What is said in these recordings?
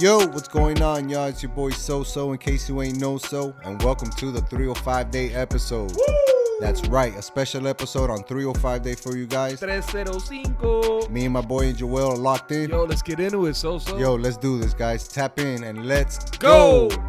Yo, what's going on, y'all? It's your boy So So, in case you ain't know so, and welcome to the 305 day episode. That's right, a special episode on 305 day for you guys. 305. Me and my boy and Joel are locked in. Yo, let's get into it, so so. Yo, let's do this, guys. Tap in and let's go. go.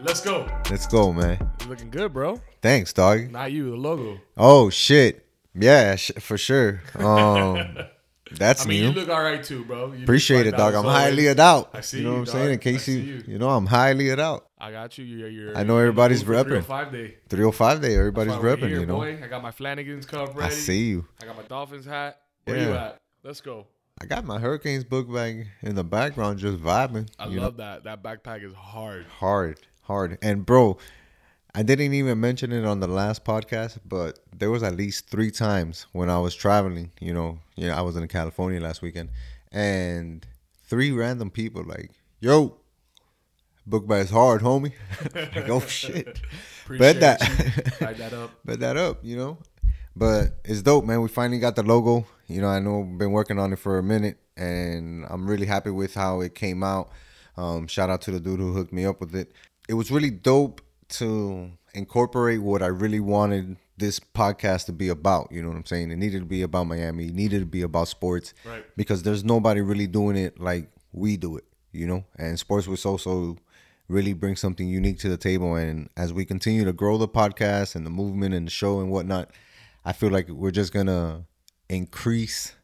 Let's go. Let's go, man. You looking good, bro. Thanks, dog. Not you, the logo. Oh shit, yeah, sh- for sure. Um, that's I mean, new. you look all right too, bro. You Appreciate it, dog. I'm highly it out. I see you know what I'm saying? In case you, you. you know, I'm highly it out. I got you. You're, you're, I know everybody's mood repping. 305 day. 305 day, everybody's repping. you know, boy. I got my Flanagan's cup ready. I see you. I got my Dolphins hat. Where you at? Let's go. I got my Hurricanes book bag in the background, just vibing. I love that. That backpack is hard. hard, hard. And bro, I didn't even mention it on the last podcast, but there was at least three times when I was traveling. You know, you know, I was in California last weekend, and three random people like, "Yo, book bag's hard, homie." like, oh shit, bet that. Tied that up. bet that up, you know. But it's dope, man. We finally got the logo. You know, I know I've been working on it for a minute, and I'm really happy with how it came out. Um, shout out to the dude who hooked me up with it. It was really dope to incorporate what I really wanted this podcast to be about. You know what I'm saying? It needed to be about Miami. It needed to be about sports. Right. Because there's nobody really doing it like we do it. You know, and sports with also really bring something unique to the table. And as we continue to grow the podcast and the movement and the show and whatnot, I feel like we're just gonna increase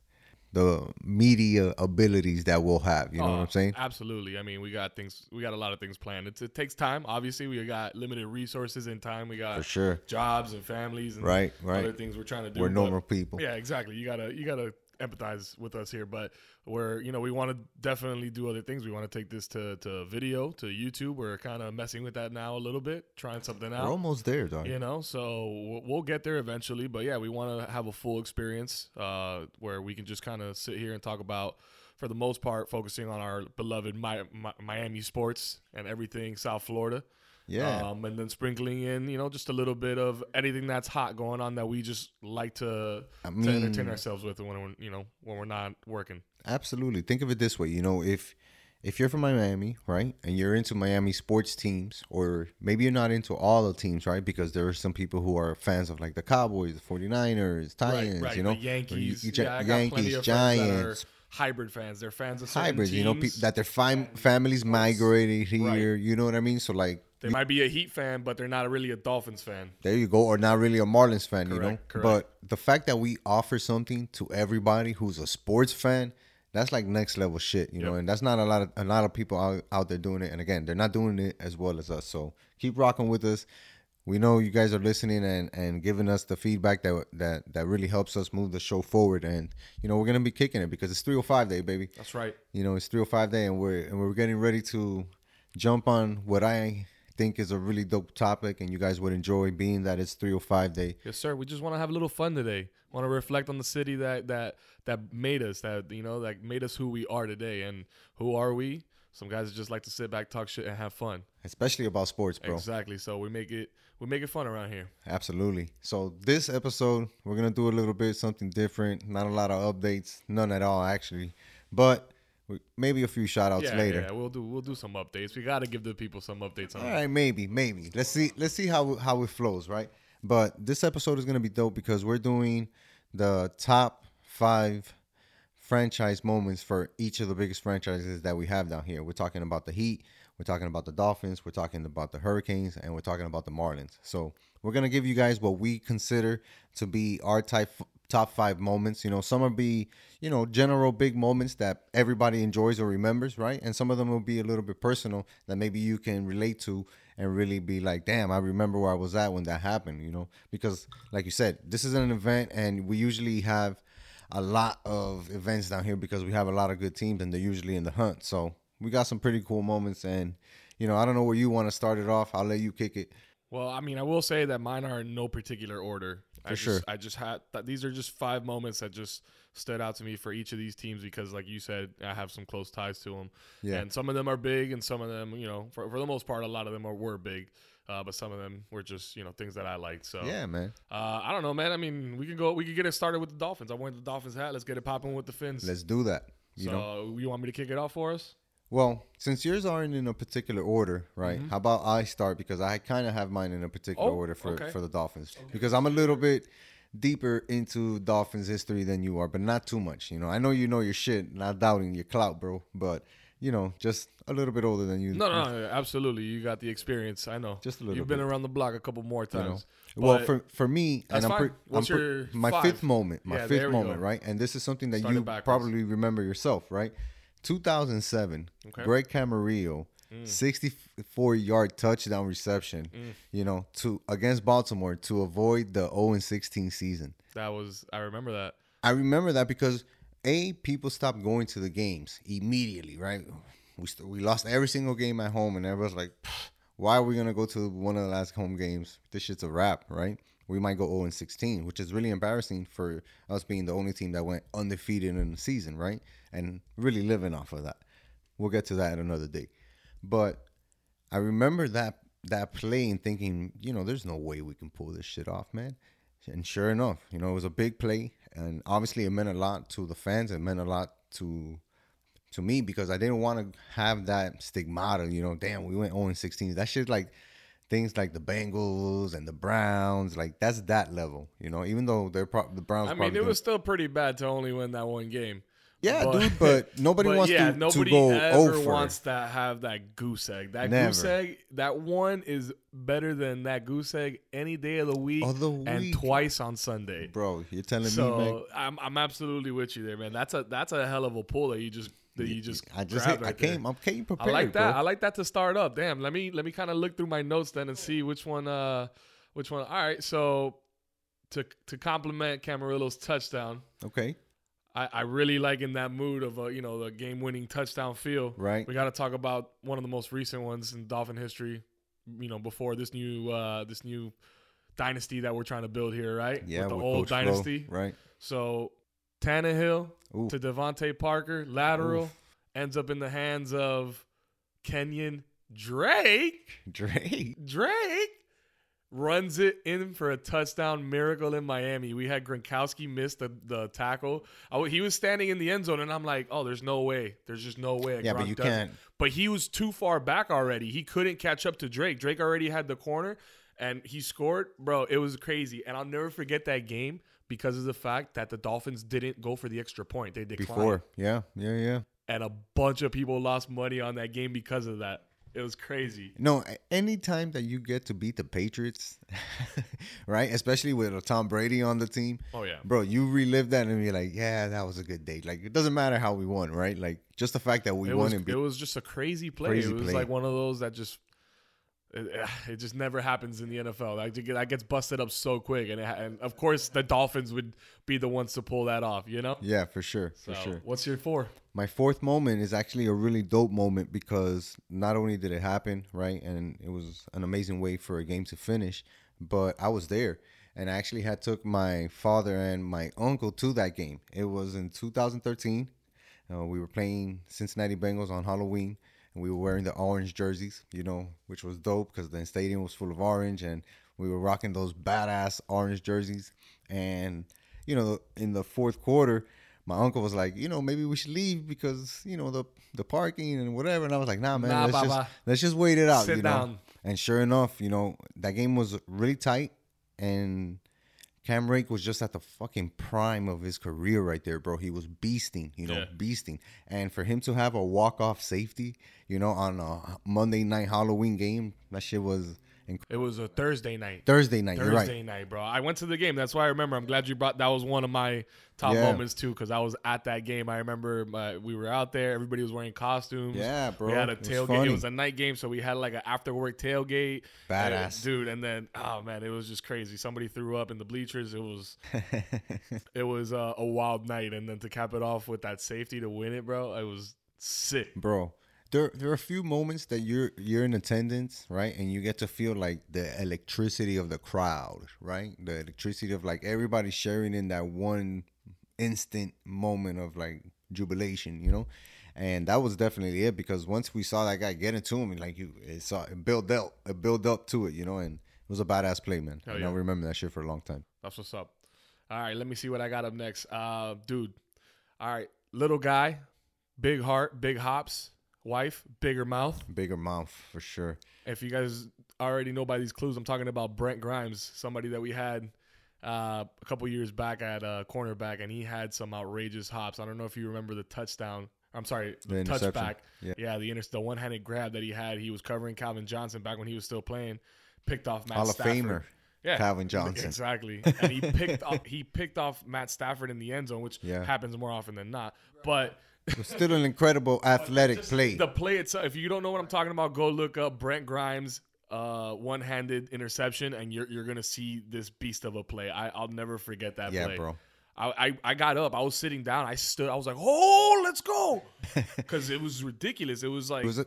the media abilities that we'll have. You know what Oh, I'm saying? Absolutely. I mean, we got things. We got a lot of things planned. It's, it takes time. Obviously, we got limited resources and time. We got For sure. jobs and families and Right, right. other things we're trying to do. We're but- normal people. Yeah, exactly. You gotta you gotta empathize with us here, but we're you know we want to definitely do other things. We want to take this to to video to YouTube. We're kind of messing with that now a little bit, trying something out. We're almost there, dog. You know, so we'll- we'll get there eventually. But yeah, we want to have a full experience uh, where we can just kind of sit here and talk about, for the most part, focusing on our beloved Mi- Mi- Miami sports and everything South Florida. Yeah. Um, and then sprinkling in, you know, just a little bit of anything that's hot going on that we just like to, I to entertain ourselves with when we're, you know, when we're not working. Absolutely. Think of it this way, you know, if if you're from Miami, right, and you're into Miami sports teams, or maybe you're not into all the teams, right, because there are some people who are fans of like the Cowboys, the 49ers, Titans, you know, the Yankees, or you- yeah, Yankees, of friends that are Giants, hybrid fans. They're fans of certain hybrids, you know, pe- that their fam- families migrated here, you know what I mean? So like, They might be a Heat fan, but they're not really a Dolphins fan. there you go, or not really a Marlins fan, you know. Correct, correct. But the fact that we offer something to everybody who's a sports fan, that's like next level shit, you know. And that's not a lot of a lot of people out, out there doing it. And again, they're not doing it as well as us. So keep rocking with us. We know you guys are listening and, and giving us the feedback that that that really helps us move the show forward. And you know we're gonna be kicking it because it's 305 day, baby. That's right. You know it's 305 day, and we're and we're getting ready to jump on what I think is a really dope topic, and you guys would enjoy, being that it's 305 day. Yes, sir. We just want to have a little fun today. Want to reflect on the city that that that made us, that you know, that made us who we are today. And who are we? Some guys just like to sit back, talk shit, and have fun. especially about sports, bro. Exactly. So we make it we make it fun around here. Absolutely. So this episode, we're gonna do a little bit something different. Not a lot of updates, none at all actually, but maybe a few shout outs yeah, later. yeah, we'll do we'll do some updates. We got to give the people some updates on. All right, maybe, maybe. Let's see. Let's see how how it flows, right? But this episode is gonna be dope because we're doing the top five franchise moments for each of the biggest franchises that we have down here. We're talking about the Heat, we're talking about the Dolphins, we're talking about the Hurricanes, and we're talking about the Marlins. So we're gonna give you guys what we consider to be our type top five moments. You know, some will be you know general big moments that everybody enjoys or remembers, right? And some of them will be a little bit personal that maybe you can relate to and really be like, damn, I remember where I was at when that happened. You know, because like you said, this is an event, and we usually have a lot of events down here because we have a lot of good teams and they're usually in the hunt. So we got some pretty cool moments and you know, I don't know where you want to start it off. I'll let you kick it. Well, I mean, I will say that mine are in no particular order. I For just, sure. I just had th- these are just five moments that just stood out to me for each of these teams because, like you said, I have some close ties to them. Yeah. And some of them are big, and some of them, you know, for, for the most part, a lot of them are were big. Uh, but some of them were just you know things that I liked. So Yeah, man. uh, I don't know, man. I mean, we can go. We can get it started with the Dolphins. I want the Dolphins hat. Let's get it popping with the fins. Let's do that. You so know. you want me to kick it off for us? Well, since yours aren't in a particular order, right? How about I start because I kind of have mine in a particular Mm-hmm. Oh, order for okay. for the Dolphins because I'm a little bit deeper into Dolphins history than you are, but not too much. You know, I know you know your shit, not doubting your clout, bro, but you know, just a little bit older than you. No, no, no, absolutely. You got the experience. I know. Just a little You've been bit. around the block a couple more you know. times. Well, for for me, and I'm, pre- What's I'm pre- your my five? fifth moment, my Yeah, fifth moment, go. right? And this is something that Started you backwards. probably remember yourself, right? 2007, Okay. Greg Camarillo, 64 yard touchdown reception, Mm. you know, to against Baltimore to avoid the 0 16 season. That was. I remember that. I remember that because a people stopped going to the games immediately, right? We st- we lost every single game at home, and everyone's like, "Why are we gonna go to one of the last home games? This shit's a wrap, right?" We might go 0 16, which is really embarrassing for us being the only team that went undefeated in the season, right? And really living off of that. We'll get to that another day, but I remember that that play and thinking, you know, there's no way we can pull this shit off, man. And sure enough, you know, it was a big play, and obviously it meant a lot to the fans. It meant a lot to to me because I didn't want to have that stigmata. You know, damn, we went 0 16. That shit like things like the Bengals and the Browns, like that's that level. You know, even though they're pro- the Browns. I mean, it was still pretty bad to only win that one game. yeah, but- dude. But nobody But wants yeah, to, nobody to go ever oh over. wants to have that goose egg. That Never. goose egg, that one is better than that goose egg any day of the week, Of the and twice on Sunday. Bro, you're telling me, man. So I'm I'm absolutely with you there, man. That's a that's a hell of a pull that you just that you just I just hit, I right there. came, I came prepared. I like that. bro. I like that to start up. Damn. Let me let me kind of look through my notes then and see which one uh which one. All right. So to to compliment Camarillo's touchdown, Okay, I, I really like in that mood of a you know the game winning touchdown feel. right. We got to talk about one of the most recent ones in Dolphin history. You know, before this new uh this new dynasty that we're trying to build here, right? Yeah, With the with old Coach Flo, dynasty. right? So Tannehill Ooh. to DeVante Parker, lateral, Oof. ends up in the hands of Kenyon Drake. Drake. Drake runs it in for a touchdown miracle in Miami. We had Gronkowski miss the, the tackle. I he was standing in the end zone, and I'm like, oh, there's no way. There's just no way. Yeah, but you can't. But he was too far back already. He couldn't catch up to Drake. Drake already had the corner, and he scored. Bro, it was crazy. And I'll never forget that game because of the fact that the Dolphins didn't go for the extra point. They declined. Before, yeah, yeah, yeah. And a bunch of people lost money on that game because of that. It was crazy. No, anytime that you get to beat the Patriots, right? Especially with a Tom Brady on the team, Oh, yeah. bro, you relive that and you're like, yeah, that was a good day. Like it doesn't matter how we won, right? Like just the fact that we it won was, and beat. it was just a crazy play. Crazy it was play. like one of those that just it, it just never happens in the NFL. Like that gets busted up so quick, and, it, and of course the Dolphins would be the ones to pull that off. You know. yeah, for sure, for sure. What's your four? My fourth moment is actually a really dope moment because not only did it happen, right, and it was an amazing way for a game to finish, but I was there and I actually had took my father and my uncle to that game. It was in 2013. Uh, we were playing Cincinnati Bengals on Halloween, and we were wearing the orange jerseys, you know, which was dope because the stadium was full of orange, and we were rocking those badass orange jerseys. And you know, in the fourth quarter, my uncle was like, you know, maybe we should leave because you know the the parking and whatever. And I was like, nah, man, Nah, let's Baba. just let's just wait it out. Sit you know? down. And sure enough, you know, that game was really tight, and Cam Wake was just at the fucking prime of his career right there, bro. He was beasting, you know, Yeah. beasting. And for him to have a walk off safety, you know, on a Monday night Halloween game, that shit was inc- It was a Thursday night. Thursday night. You're right. Thursday night, bro. I went to the game. That's why I remember. I'm glad you brought. That was one of my top Yeah. moments too, because I was at that game. I remember my, we were out there. Everybody was wearing costumes. Yeah, bro. We had a It was tailgate. It was a night game, so we had like an after work tailgate. Badass. And, dude. And then, oh man, it was just crazy. Somebody threw up in the bleachers. It was, it was uh, a wild night. And then to cap it off with that safety to win it, bro, it was sick. bro. There, there are a few moments that you're you're in attendance, right, and you get to feel like the electricity of the crowd, right? The electricity of like everybody sharing in that one instant moment of like jubilation, you know. And that was definitely it because once we saw that guy get into him, like you, it saw it built up, it built up to it, you know, and it was a badass play, man. Hell and yeah. I remember that shit for a long time. That's what's up. All right, let me see what I got up next. Uh, dude. All right, little guy, big heart, big hops, wife, bigger mouth. Bigger mouth for sure. If you guys already know by these clues, I'm talking about Brent Grimes, somebody that we had uh, a couple years back at uh, cornerback, and he had some outrageous hops. I don't know if you remember the touchdown. I'm sorry, the, The touchback. Yeah. Yeah, the inter- the one handed grab that he had. He was covering Calvin Johnson back when he was still playing. Picked off Matt Hall of Stafford. Famer. Yeah, Calvin Johnson. Exactly, and he picked off he picked off Matt Stafford in the end zone, which Yeah. happens more often than not. But was still an incredible athletic just play. the play itself. If you don't know what I'm talking about, go look up Brent Grimes uh, one-handed interception, and you're you're gonna see this beast of a play. I, I'll never forget that yeah, play. bro. I, I I got up. I was sitting down. I stood. I was like, "Oh, let's go!" Because it was ridiculous. It was like It was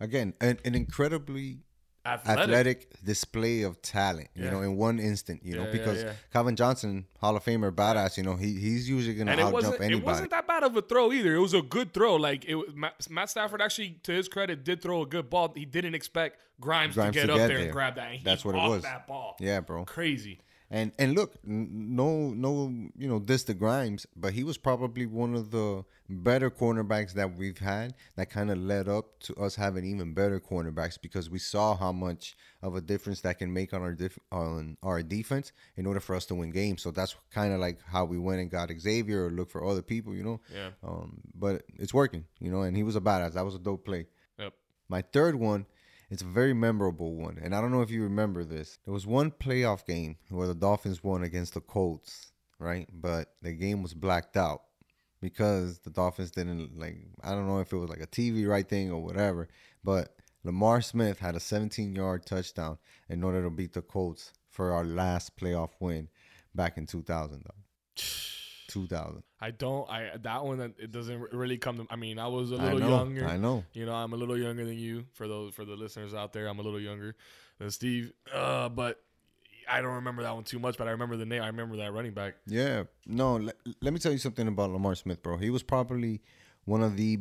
again an, an incredibly athletic. athletic display of talent, you Yeah. know, in one instant, you know, Yeah, yeah, because yeah. Calvin Johnson, Hall of Famer, badass, you know, he he's usually gonna out jump it wasn't that bad of a throw either. It was a good throw. Like it was Matt, Matt Stafford actually, to his credit, did throw a good ball. He didn't expect Grimes, Grimes to get to up get there, there. and grab that. And he That's what it was. That ball, yeah, bro. crazy. And and look, no no you know this the Grimes, but he was probably one of the better cornerbacks that we've had. That kind of led up to us having even better cornerbacks because we saw how much of a difference that can make on our def- on our defense in order for us to win games. So that's kind of like how we went and got Xavier or look for other people, you know. Yeah. Um, but it's working, you know. And he was a badass. That was a dope play. Yep. My third one, it's a very memorable one, and I don't know if you remember this. There was one playoff game where the Dolphins won against the Colts, right? But the game was blacked out because the Dolphins didn't like. I don't know if it was like a TV right thing or whatever, but Lamar Smith had a 17-yard touchdown in order to beat the Colts for our last playoff win back in 2000. Though. 2000. I don't. I that one. It doesn't really come to. I mean, I was a little know. younger. I know. You know, I'm a little younger than you. For those for the listeners out there, I'm a little younger than Steve. Uh, but I don't remember that one too much. But I remember the name. I remember that running back. Yeah. No, let, let me tell you something about Lamar Smith, bro. He was probably one of the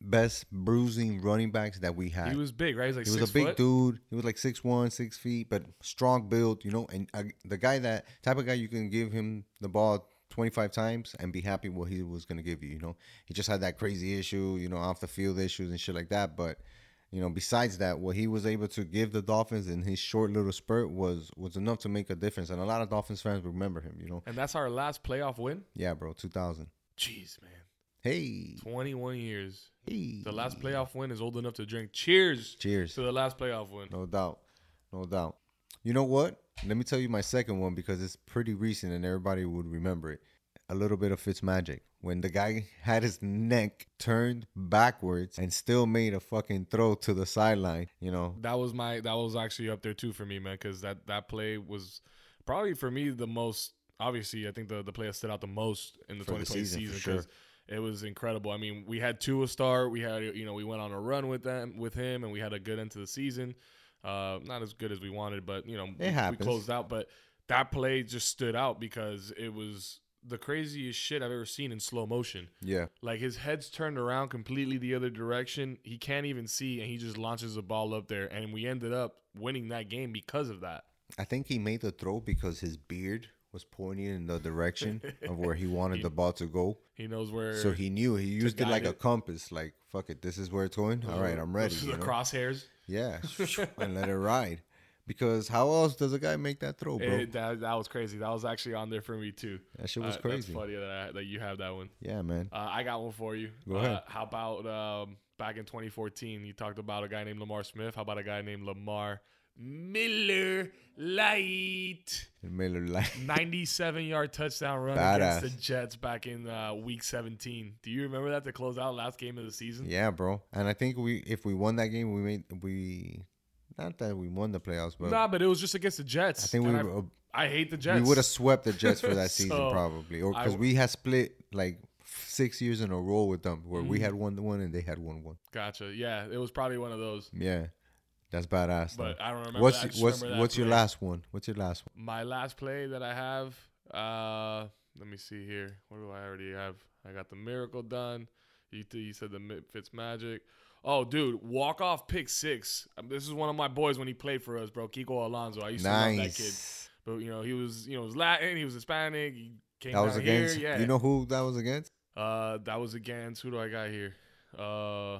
best bruising running backs that we had. He was big, right? He's like He was six a big foot. dude. He was like six one, six feet, but strong build, you know. And uh, the guy that type of guy you can give him the ball twenty five times and be happy what he was gonna give you. You know, he just had that crazy issue, you know, off the field issues and shit like that. But you know, besides that, what he was able to give the Dolphins in his short little spurt was was enough to make a difference. And a lot of Dolphins fans remember him. You know, And that's our last playoff win. yeah, bro, two thousand. Jeez, man, Hey, 21 years. hey, The last playoff win is old enough to drink. Cheers Cheers. to the last playoff win. No doubt. No doubt. You know what? Let me tell you my second one because it's pretty recent and everybody would remember it. A little bit of Fitzmagic. When the guy had his neck turned backwards and still made a fucking throw to the sideline, you know. That was my. That was actually up there too for me, man. Because that that play was probably for me the most. Obviously, I think the the play that stood out the most in the For the 2020 season, season for sure. because it was incredible. I mean, we had two a star. We had you know we went on a run with them with him, and we had a good end to the season. Uh, not as good as we wanted, but you know we, we closed out. But that play just stood out because it was the craziest shit I've ever seen in slow motion. Yeah. Like his head's turned around completely the other direction. He can't even see, and he just launches the ball up there. And we ended up winning that game because of that. I think he made the throw because his beard was pointing in the direction of where he wanted the ball to go. He knows where. So he knew he used it like a compass. Like, fuck it, this is where it's going. All right, I'm ready. Are you The know? crosshairs. Yeah, and let it ride. Because how else does a guy make that throw, bro? It- that, that was crazy. That was actually on there for me too. that shit was Uh, crazy. That's funny that, I, that you have that one. Yeah, man. Uh, I got one for you. Go Uh, ahead. How about um, back in 2014? You talked about a guy named Lamar Smith. How about a guy named Lamar Miller Light? Miller Lite. 97 yard touchdown run Badass. against the Jets back in uh, week 17. Do you remember that to close out last game of the season? Yeah, bro. And I think we, if we won that game, we made we, not that we won the playoffs, but Nah, but it was just against the Jets. I think we And were- I, hate the Jets. we would have swept the Jets for that season probably, or because we had split like six years in a row with them, where we Mm. had won the one and they had won one. Gotcha. Yeah, it was probably one of those. Yeah, that's badass. But though. I don't remember. what's that. I just what's remember what's your last one? What's your last one? My last play that I have. Uh, let me see here. What do I already have? I got the miracle done. You, th- you said the Fitz Magic. Oh, dude, walk off pick six. Um, this is one of my boys when he played for us, bro. Kiko Alonso. I used to love that kid. Nice. But you know, he was you know, he was Latin. He was Hispanic. He came That was against. here. Yeah. You know who that was against? uh, that was against who do I got here? Uh,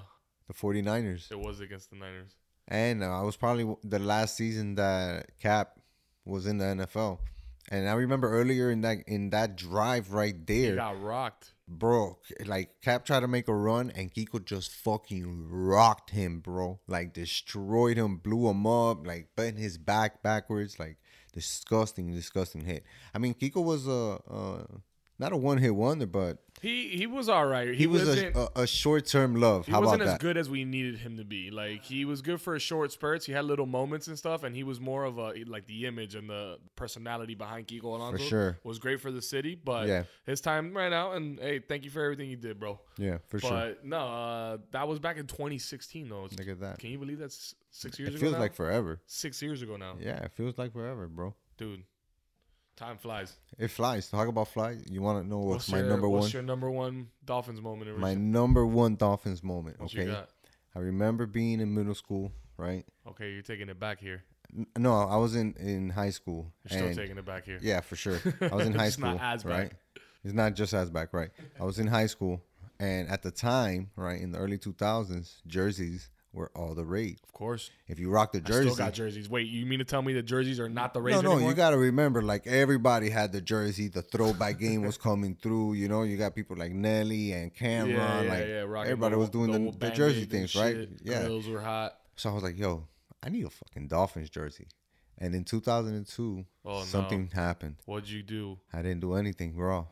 The 49ers. it was against the Niners. And uh, I was probably the last season that Cap was in the NFL. And I remember earlier in that in that drive right there, He got rocked. bro. Like Cap tried to make a run, and Kiko just fucking rocked him, bro. Like destroyed him, blew him up, like bent his back backwards, like disgusting, disgusting hit. I mean, Kiko was a uh, not a one hit wonder, but He he was all right. He, he, was a, a, a short term love. he How wasn't as that? good as we needed him to be. Like he was good for a short spurts. He had little moments and stuff, and he was more of a like the image and the personality behind Kiko Alonso. sure. was great for the city, but Yeah. his time ran out. And hey, thank you for everything you did, bro. Yeah, for but sure. But no, uh, that was back in 2016 though. Look at that. Can you believe that's six years It ago? feels now? like forever. six years ago now, Yeah, it feels like forever, bro. dude. Time flies. It flies. Talk about fly. You want to know what's, my your, number what's one? your number one Dolphins moment? in my recent- number one Dolphins moment. what you Okay, got? I remember being in middle school. Right? Okay, you're taking it back here. N- No, I was in in high school. You're still taking it back here. Yeah, for sure. I was in high It's school. not as right? back. It's not just as back, right? I was in high school, and at the time, right in the early 2000s, jerseys were all the rage. Of course. If you rock the I jersey, still got jerseys. Wait, you mean to tell me the jerseys are not the no, Rays no, anymore? you got to remember, like everybody had the jersey. The throwback game was coming through. You know, you got people like Nelly and Cam'ron. yeah, yeah, like yeah. everybody the- was doing the, the, Band-Aid jersey things, right? Yeah. those were hot. So I was like, yo, I need a fucking Dolphins jersey. And in 2002, Oh, no. something happened. What'd you do? I didn't do anything wrong.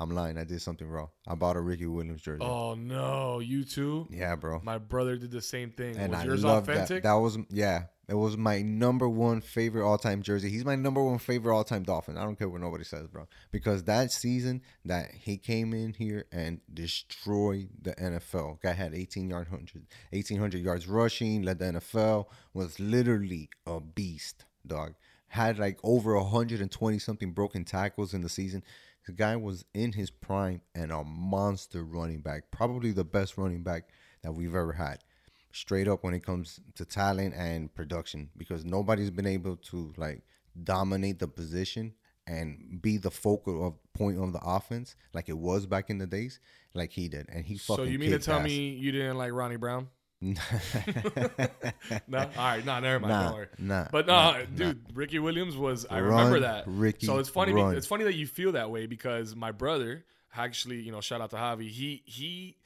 I'm lying. I did something wrong. I bought a Ricky Williams jersey. Oh no, you too. Yeah, bro. My brother did the same thing. and was I yours love authentic? that. That was yeah. It was my number one favorite all time jersey. He's my number one favorite all time Dolphin. I don't care what nobody says, bro. Because that season that he came in here and destroyed the NFL. Guy had 18 yard hundred, 1800 yards rushing, led the NFL, was literally a beast, dog. Had like over 120 something broken tackles in the season. The guy was in his prime and a monster running back. Probably the best running back that we've ever had straight up when it comes to talent and production because nobody's been able to like dominate the position and be the focal of point of the offense like it was back in the days like he did and he fucking. so you mean to tell ass. me you didn't like Ronnie Brown? No. All right. No, never mind. Nah, Don't worry. nah, But no, uh, nah, dude, Ricky Williams was. I Run, remember that. Ricky, so it's funny. run. It's funny that you feel that way because my brother actually, you know, shout out to Javi. He he.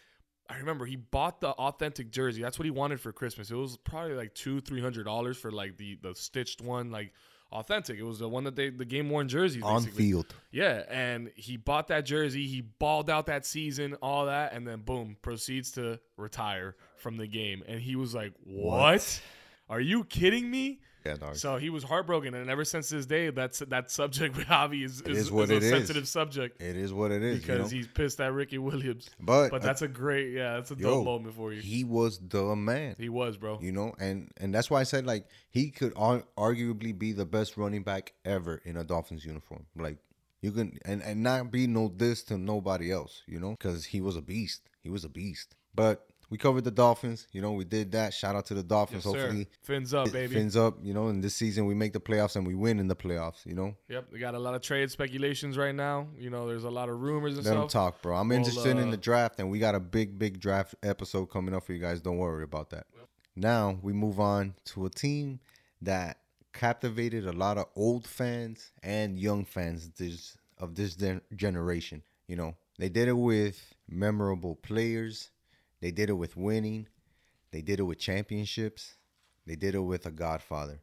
I remember he bought the authentic jersey. That's what he wanted for Christmas. It was probably like two, three hundred dollars for like the the stitched one, like authentic. It was the one that they the game worn jerseys on basically. field Yeah, and he bought that jersey. He balled out that season, all that, and then boom, proceeds to retire from the game. And he was like, "What? Are you kidding me?" yeah dog So he was heartbroken, and ever since this day, that's that subject with Javi is, is, is what is it a is. sensitive subject it is what it is because you know? he's pissed at Ricky Williams. but, But that's a great, yeah, that's a yo, dope moment for you. he was the man He was, bro. you know and and that's why i said like he could ar- arguably be the best running back ever in a dolphins uniform like you can and and not be no this to nobody else you know because he was a beast he was a beast but we covered the dolphins you know we did that shout out to the dolphins Yes, sir. hopefully Fins up, baby. fins up you know in this season we make the playoffs and we win in the playoffs you know Yep, we got a lot of trade speculations right now. You know, there's a lot of rumors and let them stuff. talk bro i'm Well, interested in uh, the draft and we got a big big draft episode coming up for you guys don't worry about that now we move on to a team that captivated a lot of old fans and young fans this of this gen- generation. You know, they did it with memorable players, they did it with winning, they did it with championships, they did it with a godfather.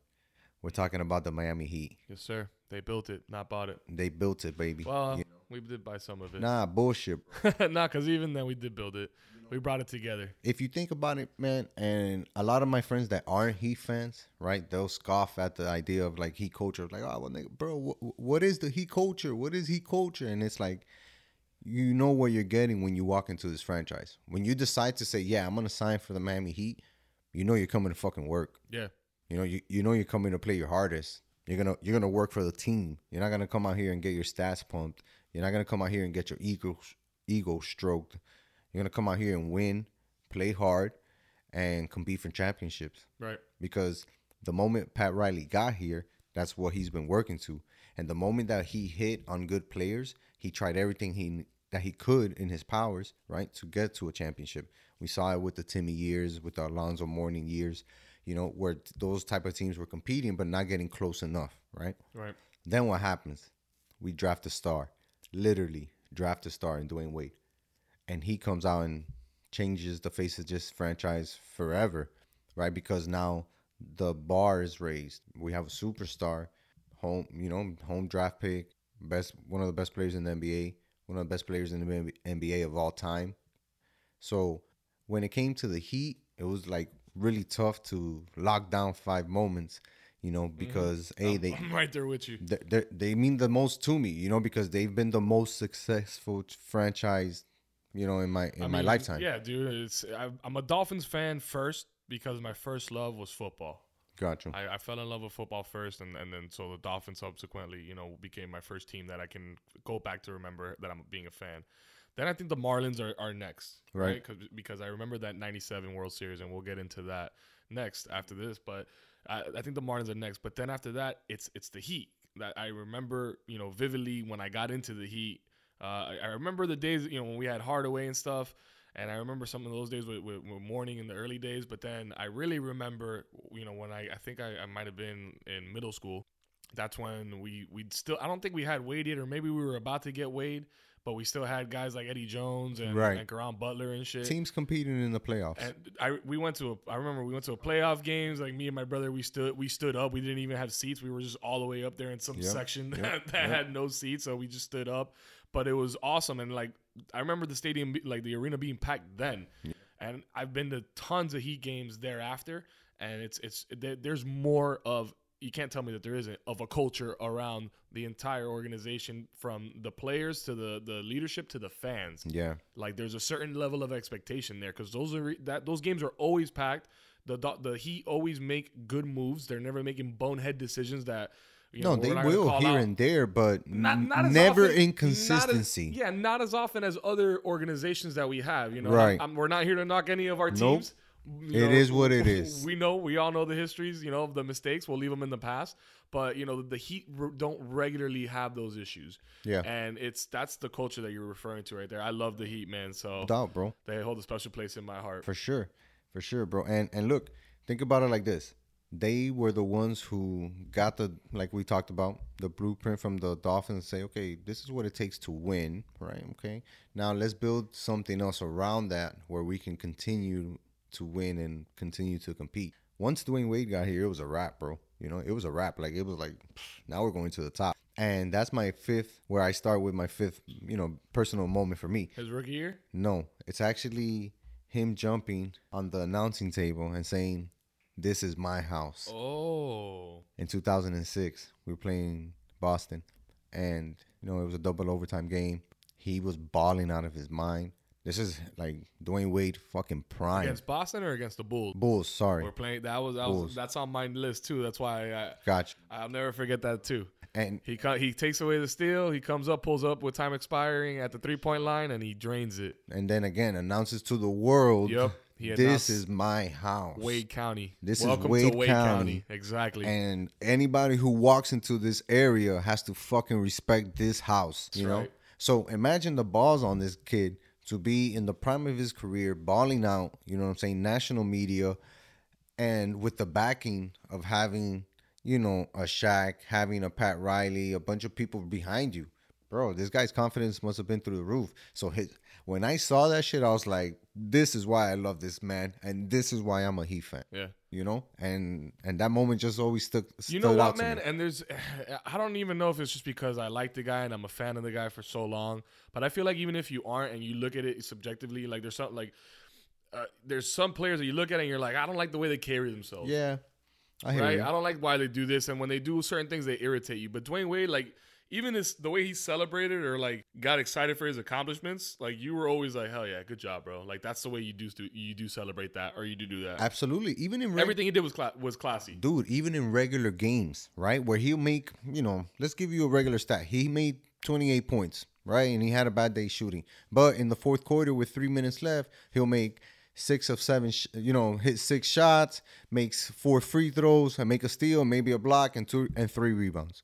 We're talking about the Miami Heat. Yes, sir. They built it, not bought it. They built it, baby. Well, You- we did buy some of it. nah, bullshit. nah, because even then we did build it. We brought it together. if you think about it, man, and a lot of my friends that aren't Heat fans, right, they'll scoff at the idea of like Heat culture, like, oh, well, nigga, bro, what, what is the Heat culture? What is Heat culture? And it's like, you know what you're getting when you walk into this franchise. When you decide to say, yeah, I'm gonna sign for the Miami Heat, you know you're coming to fucking work. Yeah. You know, you, you know you're coming to play your hardest. You're gonna you're gonna work for the team. You're not gonna come out here and get your stats pumped. You're not gonna come out here and get your ego ego stroked. You're gonna come out here and win, play hard, and compete for championships. Right. Because the moment Pat Riley got here, that's what he's been working to. And the moment that he hit on good players, he tried everything he that he could in his powers, right, to get to a championship. We saw it with the Timmy years, with the Alonzo Mourning years, you know, where those type of teams were competing but not getting close enough, right? Right. Then what happens? We draft a star, literally draft a star in Dwyane Wade, and he comes out and changes the face of this franchise forever, right? Because now the bar is raised. We have a superstar, home, you know, home draft pick, best one of the best players in the NBA, one of the best players in the NBA of all time. So when it came to the Heat, it was like really tough to lock down five moments, you know, mm-hmm. because a they I'm right there with you. they they- they mean the most to me, you know, because they've been the most successful franchise, you know, in my in I my mean, lifetime. Yeah, dude. It's I'm a Dolphins fan first because my first love was football. Gotcha. I, I fell in love with football first, and, and then so the Dolphins subsequently, you know, became my first team that I can go back to remember that I'm being a fan. Then I think the Marlins are, are next, Right. right? 'Cause- because I remember that '97 World Series, and we'll get into that next after this. But I, I think the Marlins are next. But then after that, it's it's the Heat that I remember, you know, vividly when I got into the Heat. Uh, I, I remember the days, you know, when we had Hardaway and stuff. And I remember some of those days with, with, with Mourning in the early days, but then I really remember, you know, when I, I think I, I might have been in middle school. That's when we we still I don't think we had Wade yet, or maybe we were about to get Wade, but we still had guys like Eddie Jones and, Right. and Caron Butler and shit. Teams competing in the playoffs. And I we went to a I remember we went to a playoff games like me and my brother we stood we stood up we didn't even have seats we were just all the way up there in some Yep, section yep, that, that yep. had no seats so we just stood up but it was awesome and like I remember the stadium like the arena being packed then and I've been to tons of Heat games thereafter and it's it's there, there's more of you can't tell me that there isn't of a culture around the entire organization from the players to the the leadership to the fans yeah. like there's a certain level of expectation there because those are that those games are always packed. The the Heat always make good moves. They're never making bonehead decisions that. You No, know, they we're not gonna will here out. and there, but Not, not as never often- not as- inconsistency. yeah, not as often as other organizations that we have. You know, Right. I'm- we're not here to knock any of our Nope. teams. You It is what it is. We know, we all know the histories. You know, of the mistakes. We'll leave them in the past. But you know, the Heat don't regularly have those issues. Yeah. and it's that's the culture that you're referring to right there. I love the Heat, man. So Doubt, bro. they hold a special place in my heart. For sure. For sure, bro. And and look, think about it like this. They were the ones who got the like we talked about, the blueprint from the Dolphins and say, okay, this is what it takes to win, right? Okay. Now let's build something else around that where we can continue to win and continue to compete. Once Dwyane Wade got here, it was a wrap, bro. You know, it was a wrap. Like it was like now we're going to the top. And that's my fifth where I start with my fifth, you know, personal moment for me. His rookie year. No, it's actually him jumping on the announcing table and saying, "This is my house." Oh, In 2006, we were playing Boston, and you know it was a double overtime game. He was balling out of his mind. This is like Dwyane Wade fucking prime. against Boston or against the Bulls? Bulls, sorry, We're playing. That was, that was that's on my list too. That's why I, gotcha. I'll never forget that too. And He he takes away the steal. He comes up, pulls up with time expiring at the three point line, and he drains it. and then again announces to the world, Yep, he "This is my house." Wade County. This is Welcome Wade to Wade County. Exactly. and anybody who walks into this area has to fucking respect this house you know right. so imagine the balls on this kid to be in the prime of his career balling out you know what i'm saying national media and with the backing of having you know a Shaq, having a Pat Riley, a bunch of people behind you. Bro, this guy's confidence must have been through the roof. So his, when I saw that shit, I was like, "This is why I love this man, and this is why I'm a Heat fan." yeah. you know and and that moment just always stuck You know what, man? And there's, I don't even know if it's just because I like the guy and I'm a fan of the guy for so long. But I feel like even if you aren't and you look at it subjectively, like there's something like, uh, there's some players that you look at and you're like, I don't like the way they carry themselves. yeah i hear right? you I don't like why they do this, and when they do certain things, they irritate you. But Dwyane Wade, like even his the way he celebrated or like got excited for his accomplishments, like you were always like, hell yeah, good job, bro. Like that's the way you do you do celebrate that or you do do that. absolutely even in reg- Everything he did was cla- was classy. dude even in regular games right where he'll make you know let's give you a regular stat he made 28 points, right? And he had a bad day shooting. But in the fourth quarter, with three minutes left, he'll make six of seven, sh- you know, hit six shots, makes four free throws, and make a steal, maybe a block, and two and three rebounds.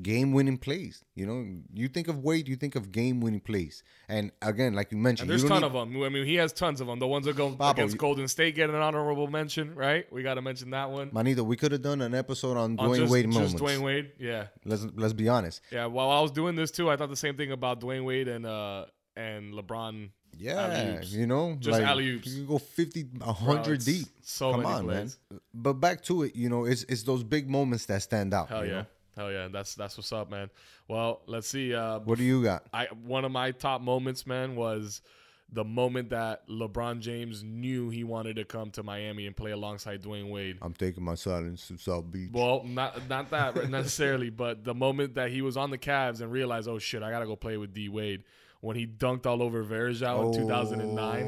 Game winning plays. You know, you think of Wade, you think of game winning plays. And again, like you mentioned, And there's you a ton need- of them. I mean, he has tons of them. The ones that go Babo, against you- Golden State get an honorable mention, right? We got to mention that one. Manito, we could have done an episode on On Dwyane just, Wade just moments. Dwyane Wade, yeah, Let's let's be honest. yeah. While I was doing this too, I thought the same thing about Dwyane Wade and uh and LeBron. Yeah, Alley-oops. you know, Just like, alley-oops. You can go 50, Bro, 100 it's deep. So Come many on, plays. man. But back to it, you know, it's it's those big moments that stand out. Hell you yeah, know? Hell yeah. That's that's what's up, man. Well, let's see. Uh, What do you got? I one of my top moments, man, was the moment that LeBron James knew he wanted to come to Miami and play alongside Dwyane Wade. I'm taking my silence to South Beach. Well, not not that necessarily, but the moment that he was on the Cavs and realized, oh shit, I gotta go play with D Wade. When he dunked all over Varejão in 2009,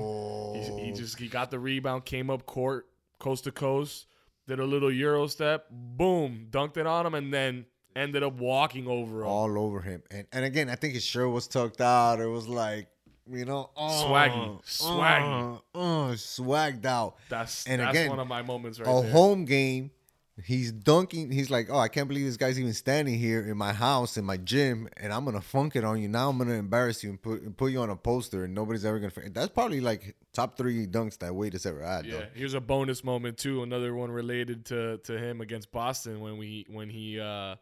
he, he Oh. just he got the rebound, came up court, coast to coast, did a little euro step, boom, dunked it on him, and then ended up walking over him. all over him. And and again, I think his shirt was tucked out. It was like, you know, oh, Swaggy. Swaggy. uh, uh, swagged out. That's and that's again, one of my moments right a there. home game. He's dunking. He's like, oh, I can't believe this guy's even standing here in my house, in my gym, and I'm gonna funk it on you. Now I'm gonna embarrass you and put and put you on a poster, and nobody's ever gonna. That's probably like top three dunks that Wade has ever had. Yeah, though. here's a bonus moment too. Another one related to to him against Boston when we when he uh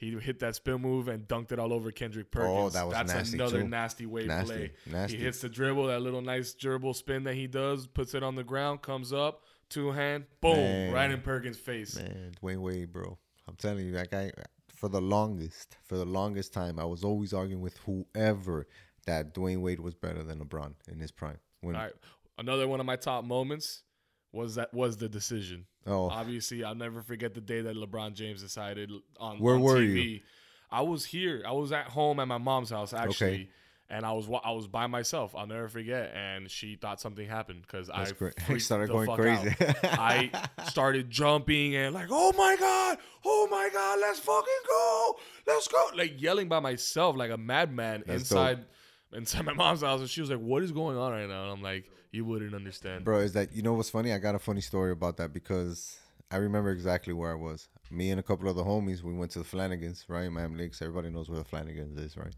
he hit that spin move and dunked it all over Kendrick Perkins. Oh, that was That's nasty, another too. nasty way Nasty, play. nasty. He hits the dribble, that little nice dribble spin that he does, puts it on the ground, comes up, two hand, boom, Man. right in Perkins' face. Man, Dwyane Wade, bro. I'm telling you, that guy. For the longest, for the longest time, I was always arguing with whoever that Dwyane Wade was better than LeBron in his prime. When All right, another one of my top moments was that was the decision. Oh, Obviously, I'll never forget the day that LeBron James decided on, Where on were TV. you? I was here. I was at home at my mom's house actually, and I was I was by myself. I'll never forget. And she thought something happened because I. Started going crazy. I started jumping and like, oh my god, oh my god, let's fucking go, let's go, like yelling by myself like a madman That's inside inside my mom's house. And she was like, what is going on right now? And I'm like, you wouldn't understand. bro, is that you know what's funny? I got a funny story about that because I remember exactly where I was. Me and a couple of the homies, we went to the Flanagans, right? Miami Lakes. Everybody knows where the Flanagans is, right?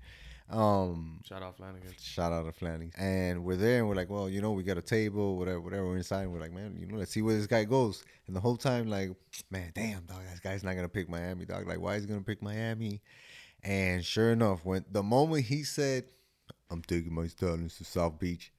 Um, Shout out Flanagan. Shout out to Flanny. And we're there and we're like, well, you know, we got a table, whatever, whatever. We're inside and we're like, man, you know, let's see where this guy goes. And the whole time, like, man, damn, dog, this guy's not gonna pick Miami, dog. Like, why is he gonna pick Miami? And sure enough, when the moment he said, I'm taking my stallions to South Beach,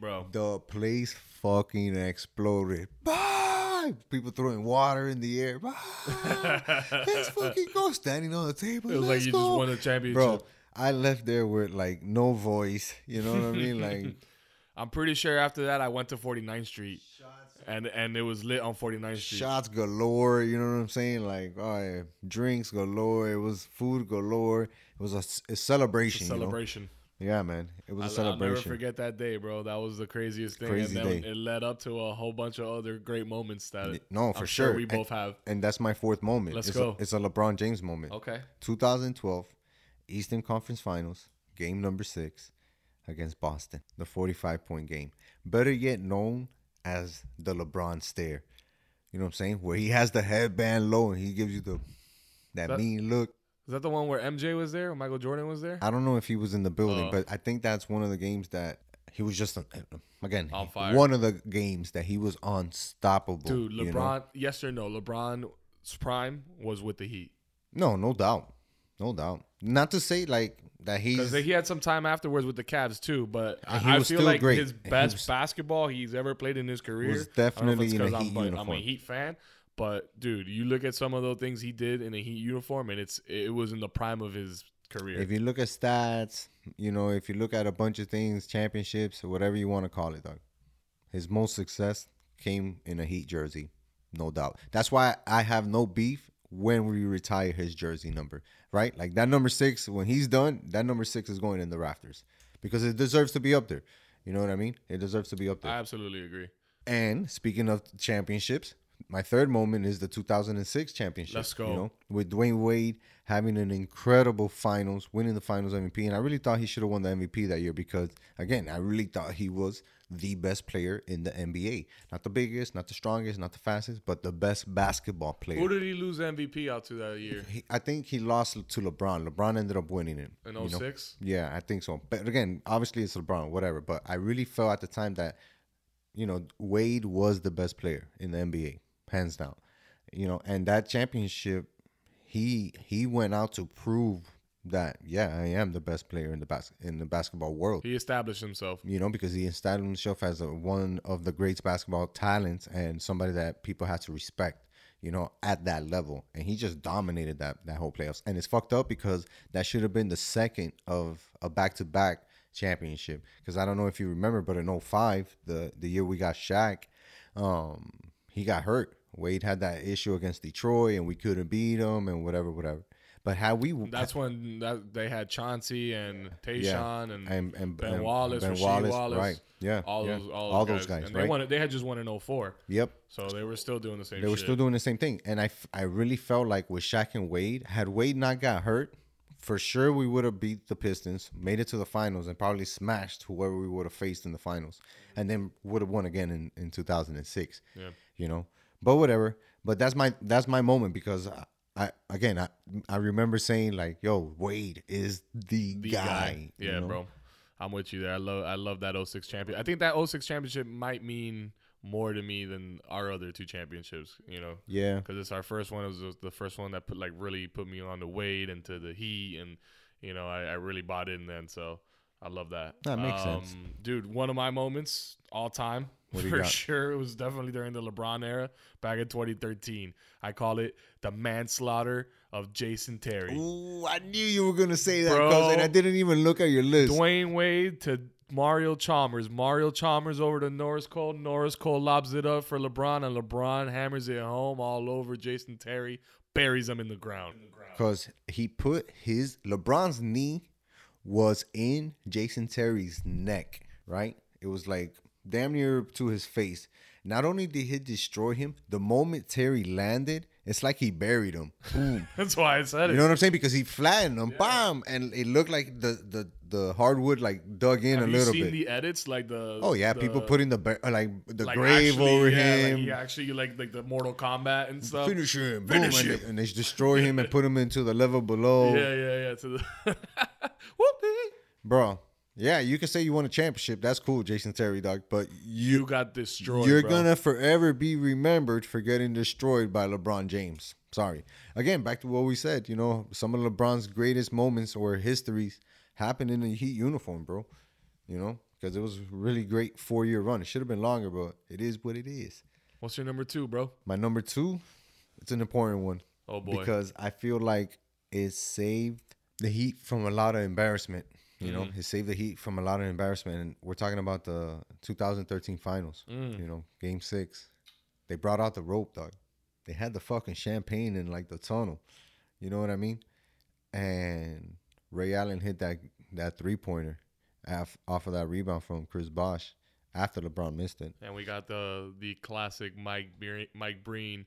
Bro, the place fucking exploded. Bye! People throwing water in the air. Bye! Let's fucking go. Standing on the table. it was like Let's you go. just won a championship. Bro, I left there with like no voice. You know what I mean? Like I'm pretty sure after that I went to 49th Street and and it was lit on 49th Street. shots galore. You know what I'm saying? Like oh yeah, drinks galore. It was food galore. It was a celebration. you know? Celebration. Yeah, man. It was a I'll- I'll never celebration. forget that day, bro. That was the craziest thing. Crazy and then day. it led up to a whole bunch of other great moments that No, for I'm sure. we And- both have. And that's my fourth moment. Let's it's go. A, it's a LeBron James moment. Okay. 2012, Eastern Conference Finals, game number six against Boston, the 45 point game. Better yet known as the LeBron stare. You know what I'm saying? Where he has the headband low and he gives you the that, That- mean look. Is that the one where MJ was there? Or Michael Jordan was there? I don't know if he was in the building, Oh. but I think that's one of the games that he was just again On fire. one of the games that he was unstoppable. Dude, you know? LeBron, yes or no? LeBron's prime was with the Heat. No, no doubt, no doubt. Not to say like that he's Because he had some time afterwards with the Cavs too, but he I, I was feel still like great. his He best was- basketball he's ever played in his career was I know definitely it's in a 'cause I'm, Heat but I'm a. Heat fan. But dude, you look at some of the things he did in a Heat uniform, and it's it was in the prime of his career. If you look at stats, you know, if you look at a bunch of things, championships or whatever you want to call it, dog, his most success came in a Heat jersey, no doubt. That's why I have no beef when we retire his jersey number, right? Like that number six, when he's done, that number six is going in the rafters because it deserves to be up there. You know what I mean? It deserves to be up there. I absolutely agree. And speaking of championships, my third moment is the 2006 championship. Let's go. You know, with Dwyane Wade having an incredible finals, winning the finals MVP, and I really thought he should have won the MVP that year because, again, I really thought he was the best player in the NBA. Not the biggest, not the strongest, not the fastest, but the best basketball player. Who did he lose MVP out to that year? He, I think he lost to LeBron. LeBron ended up winning it. In you know? 06? Yeah, I think so. But again, obviously it's LeBron, whatever. But I really felt at the time that, you know, Wade was the best player in the NBA, hands down. You know, and that championship, he he went out to prove that yeah, I am the best player in the bas- in the basketball world. He established himself. You know, because he established himself as a, one of the greatest basketball talents and somebody that people had to respect. You know, at that level, and he just dominated that that whole playoffs. And it's fucked up because that should have been the second of a back to back championship. Because I don't know if you remember, but in 05, the the year we got Shaq, um, he got hurt. Wade had that issue against Detroit, and we couldn't beat him, and whatever, whatever. But how we That's when that, they had Chauncey and Tayshaun and, and, and Ben and Wallace, Ben Wallace, Wallace, right? Yeah, all yeah. those all, all those guys, and right? They, won, they had just won in 04. Yep, So they were still doing the same they were shit. still doing the same thing, and I, f- I really felt like with Shaq and Wade, had Wade not got hurt, for sure we would have beat the Pistons, made it to the finals, and probably smashed whoever we would have faced in the finals, and then would have won again in, in 2006. Yeah. You know, but whatever. But that's my that's my moment because I, I again I I remember saying like, "Yo, Wade is the, The guy." you Yeah, know? bro. I'm with you there. I love I love that 06 champion. I think that 06 championship might mean more to me than our other two championships, you know. Yeah, because it's our first one. It was the first one that put like really put me on the Wade and to the Heat, and you know I, I really bought in then. So I love that. That makes sense. Um, dude. One of my moments all time you for got? sure. It was definitely during the LeBron era back in 2013. I call it the manslaughter of Jason Terry. Ooh, I knew you were gonna say that, Bro. cuz, and I didn't even look at your list. Dwyane Wade to Mario Chalmers. Mario Chalmers over to Norris Cole. Norris Cole lobs it up for LeBron, and LeBron hammers it home all over Jason Terry, buries him in the ground. Because he put his LeBron's knee was in Jason Terry's neck, right? It was like damn near to his face. Not only did he destroy him, the moment Terry landed, it's like he buried him. Boom. That's why I said it. You know what I'm saying? Because he flattened him, bam, and it looked like the the the hardwood like dug in Have a little seen bit. the edits? Like the oh yeah, the- people putting the like the like grave actually, over yeah, him. Like he actually like like the Mortal Kombat and stuff. Finish him, boom, Finish and, him. They, and they destroy him and put him into the level below. Yeah, yeah, yeah. To the Whoopee. Bro, yeah, you can say you won a championship. That's cool, Jason Terry, dog. But you, You got destroyed. you're bro. gonna forever be remembered for getting destroyed by LeBron James. Sorry. Again, back to what we said. You know, some of LeBron's greatest moments or histories happened in the Heat uniform, bro. You know, because it was a really great four year run. It should have been longer, but it is what it is. What's your number two, bro? My number two, it's an important one Oh boy. because I feel like it saved the Heat from a lot of embarrassment. You know, Mm. it saved the Heat from a lot of embarrassment. And we're talking about the 2013 finals. Mm. You know, Game Six. They brought out the rope, dog. They had the fucking champagne in like the tunnel. You know what I mean? And Ray Allen hit that that three pointer off, off of that rebound from Chris Bosh after LeBron missed it. and we got the the classic Mike Bre- Mike Breen.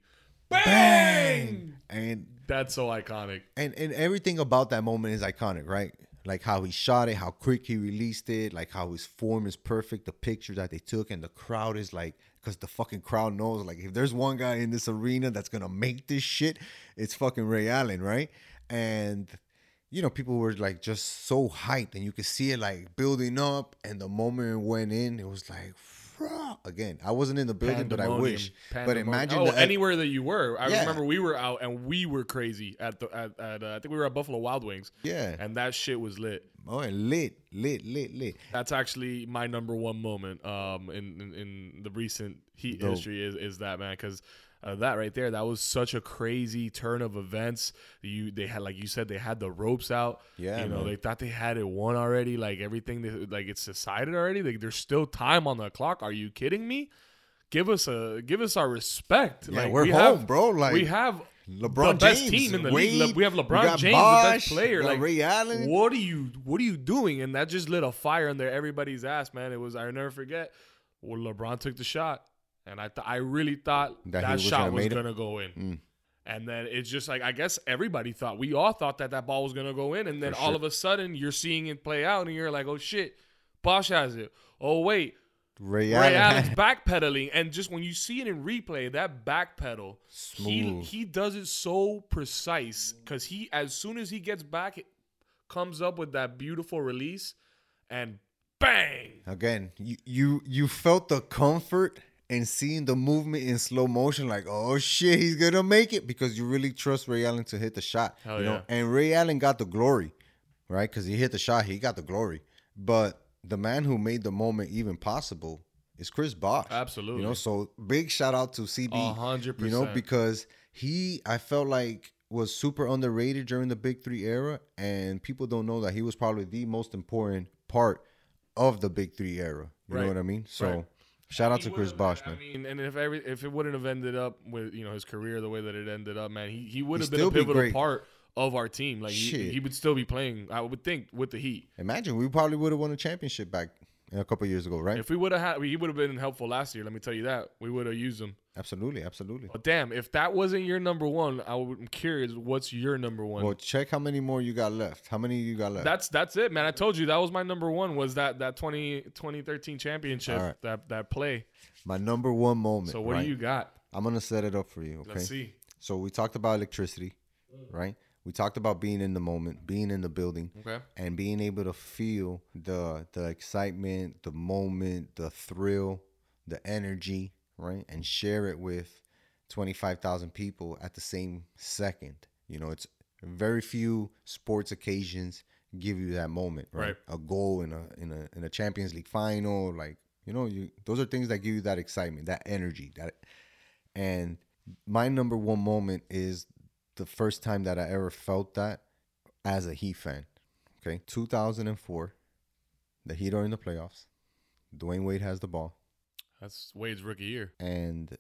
Bang! And That's so iconic. and and everything about that moment is iconic, right? Like how he shot it, how quick he released it, like how his form is perfect, the picture that they took, and the crowd is like, because the fucking crowd knows, like, if there's one guy in this arena that's gonna make this shit, it's fucking Ray Allen, right? And you know, people were like just so hyped, and you could see it like building up, and the moment it went in, it was like. "Frah." Again, I wasn't in the building, but I Pandemonium. wish. But imagine oh, the, anywhere that you were. I Yeah. remember we were out and we were crazy at the at, at uh, I think we were at Buffalo Wild Wings yeah, and that shit was lit. oh, lit, lit, lit, lit. That's actually my number one moment um in in, in the recent Heat Dope. history is is that man because. Uh, that right there, that was such a crazy turn of events. You, they had, like you said, they had the ropes out. Yeah, you know, man. they thought they had it won already. Like everything, they, like it's decided already. Like there's still time on the clock. Are you kidding me? Give us a, give us our respect. Yeah, like, we're we home, have, bro. Like we have LeBron the best James, team in the Wade, league. Le- We have LeBron James, the best player. Like Ray Allen. What are you What are you doing? And that just lit a fire under everybody's ass, man. It was I never forget. Well, LeBron took the shot, and I th- I really thought That that, was shot gonna was it? gonna go in. Mm. And then it's just like I guess everybody thought we all thought that that ball was gonna go in, and then For all sure. of a sudden you're seeing it play out, and you're like, oh shit, Bosh has it. Oh wait, Ray, Ray Allen. Allen's backpedaling, and just when you see it in replay, that backpedal, he he does it so precise because he as soon as he gets back, it comes up with that beautiful release, and bang. Again, you you you felt the comfort in seeing the movement in slow motion, like, oh shit, he's gonna make it because you really trust Ray Allen to hit the shot. Hell you know, yeah. and Ray Allen got the glory, right? Because he hit the shot, he got the glory. But the man who made the moment even possible is Chris Bosh. Absolutely. You know, so big shout out to CB. A hundred You know, because he I felt like was super underrated during the Big Three era, and people don't know that he was probably the most important part of the Big Three era. You Right. know what I mean? So Right. Shout out to Chris Bosh, I man. mean, and if every if it wouldn't have ended up with you know his career the way that it ended up, man, he, he would have been still a be pivotal great. part of our team. Like he, Shit. he would still be playing. I would think with the Heat. Imagine we probably would have won a championship back a couple years ago, right? If we would have had, he would have been helpful last year. Let me tell you that we would have used him. absolutely, absolutely. But damn, if that wasn't your number one, I would, I'm curious. What's your number one? Well, check how many more you got left. How many you got left? That's that's it, man. I told you that was my number one. Was that that 20, 2013 championship? Right. That that play. My number one moment. So what right? do you got? I'm gonna set it up for you. Okay. Let's see. So we talked about electricity, right? We talked about being in the moment, being in the building, Okay. and being able to feel the the excitement, the moment, the thrill, the energy, right? And share it with 25,000 people at the same second. You know, it's very few sports occasions give you that moment, right? Right. A goal in a in a in a Champions League final, like, you know, you those are things that give you that excitement, that energy, that and my number one moment is the first time that I ever felt that as a Heat fan. Okay, 2004, the Heat are in the playoffs. Dwyane Wade has the ball, That's Wade's rookie year. and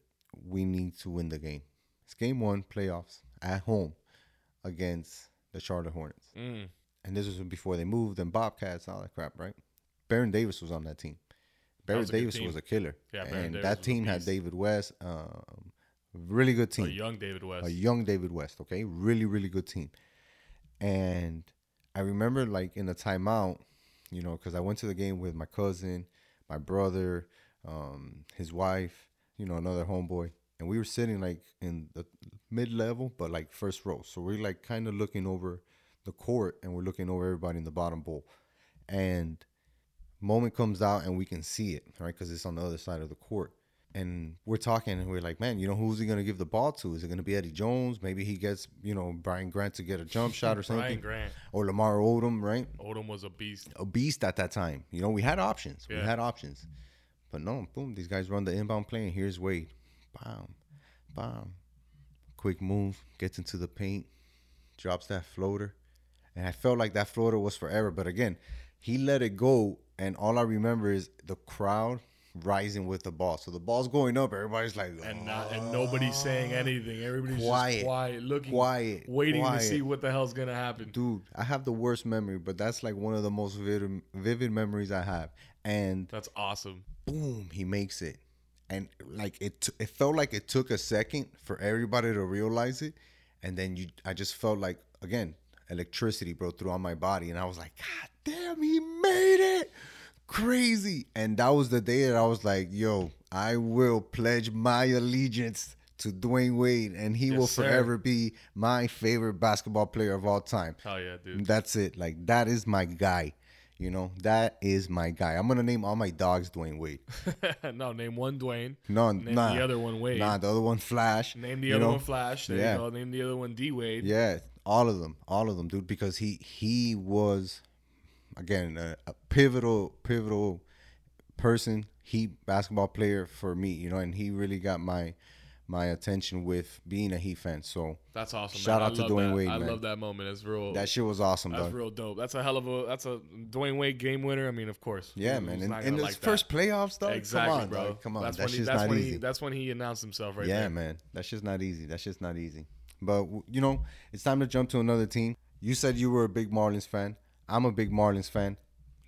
we need to win the game. It's game one, playoffs at home against the Charlotte Hornets. Mm. And this was before they moved and Bobcats and all that crap, right? Baron Davis was on that team. Baron was Davis team. was a killer. Yeah, Baron and Davis that team had. David West, um, really good team A young David West. a young David West, okay? Really, really good team. And I remember like in the timeout, you know, because I went to the game with my cousin, my brother, um, his wife, you know, another homeboy. And we were sitting like in the mid level, but like first row. So we're like kind of looking over the court and we're looking over everybody in the bottom bowl. And moment comes out and we can see it, right? Because it's on the other side of the court. And we're talking and we're like, man, you know, who's he going to give the ball to? Is it going to be Eddie Jones? Maybe he gets, you know, Brian Grant to get a jump shot or something. Brian. Grant. Or Lamar Odom, right? Odom was a beast. A beast at that time. You know, we had options. We had options. But no, boom, these guys run the inbound play and here's Wade. Bam, bam. Quick move, gets into the paint, drops that floater. And I felt like that floater was forever. But again, he let it go. And all I remember is the crowd rising with the ball. So the ball's going up. Everybody's like, And not, and nobody's saying oh, anything. Everybody's Quiet. just quiet, looking, Quiet, waiting quiet. to see what the hell's gonna happen. dude, I have the worst memory, but that's like one of the most vivid, vivid memories I have. And That's awesome. boom, he makes it. And like it, t- it felt like it took a second for everybody to realize it, and then you, I just felt like again, electricity, bro, throughout my body, and I was like, God damn, he crazy. And that was the day that I was like, Yo, I will pledge my allegiance to Dwyane Wade, and he Yes, will sir. forever be my favorite basketball player of all time. Hell yeah, dude. That's it. Like that is my guy. You know, that is my guy. I'm gonna name all my dogs Dwyane Wade. no, name one Dwyane. No, Name nah, the other one Wade. Nah, the other one Flash. Name the other know? one Flash. There Yeah. you go. Name the other one D Wade. Yeah, all of them, all of them, dude. Because he he was again a, a pivotal pivotal person. He basketball player for me, you know, and he really got my my attention with being a Heat fan. So That's awesome. Shout man. out to Dwyane that. Wade, I man. love that moment. It's real. that shit was awesome, that's dog. real dope. That's a hell of a. That's a Dwyane Wade game winner. I mean, of course. Yeah, man. In, in his like that? first playoffs, though. Exactly, come on, bro. dog. Come on. That's That when he, that's not when easy. He, that's when he announced himself right yeah, there. man. That's just not easy. That's just not easy. But you know, it's time to jump to another team. You said you were a big Marlins fan. I'm a big Marlins fan.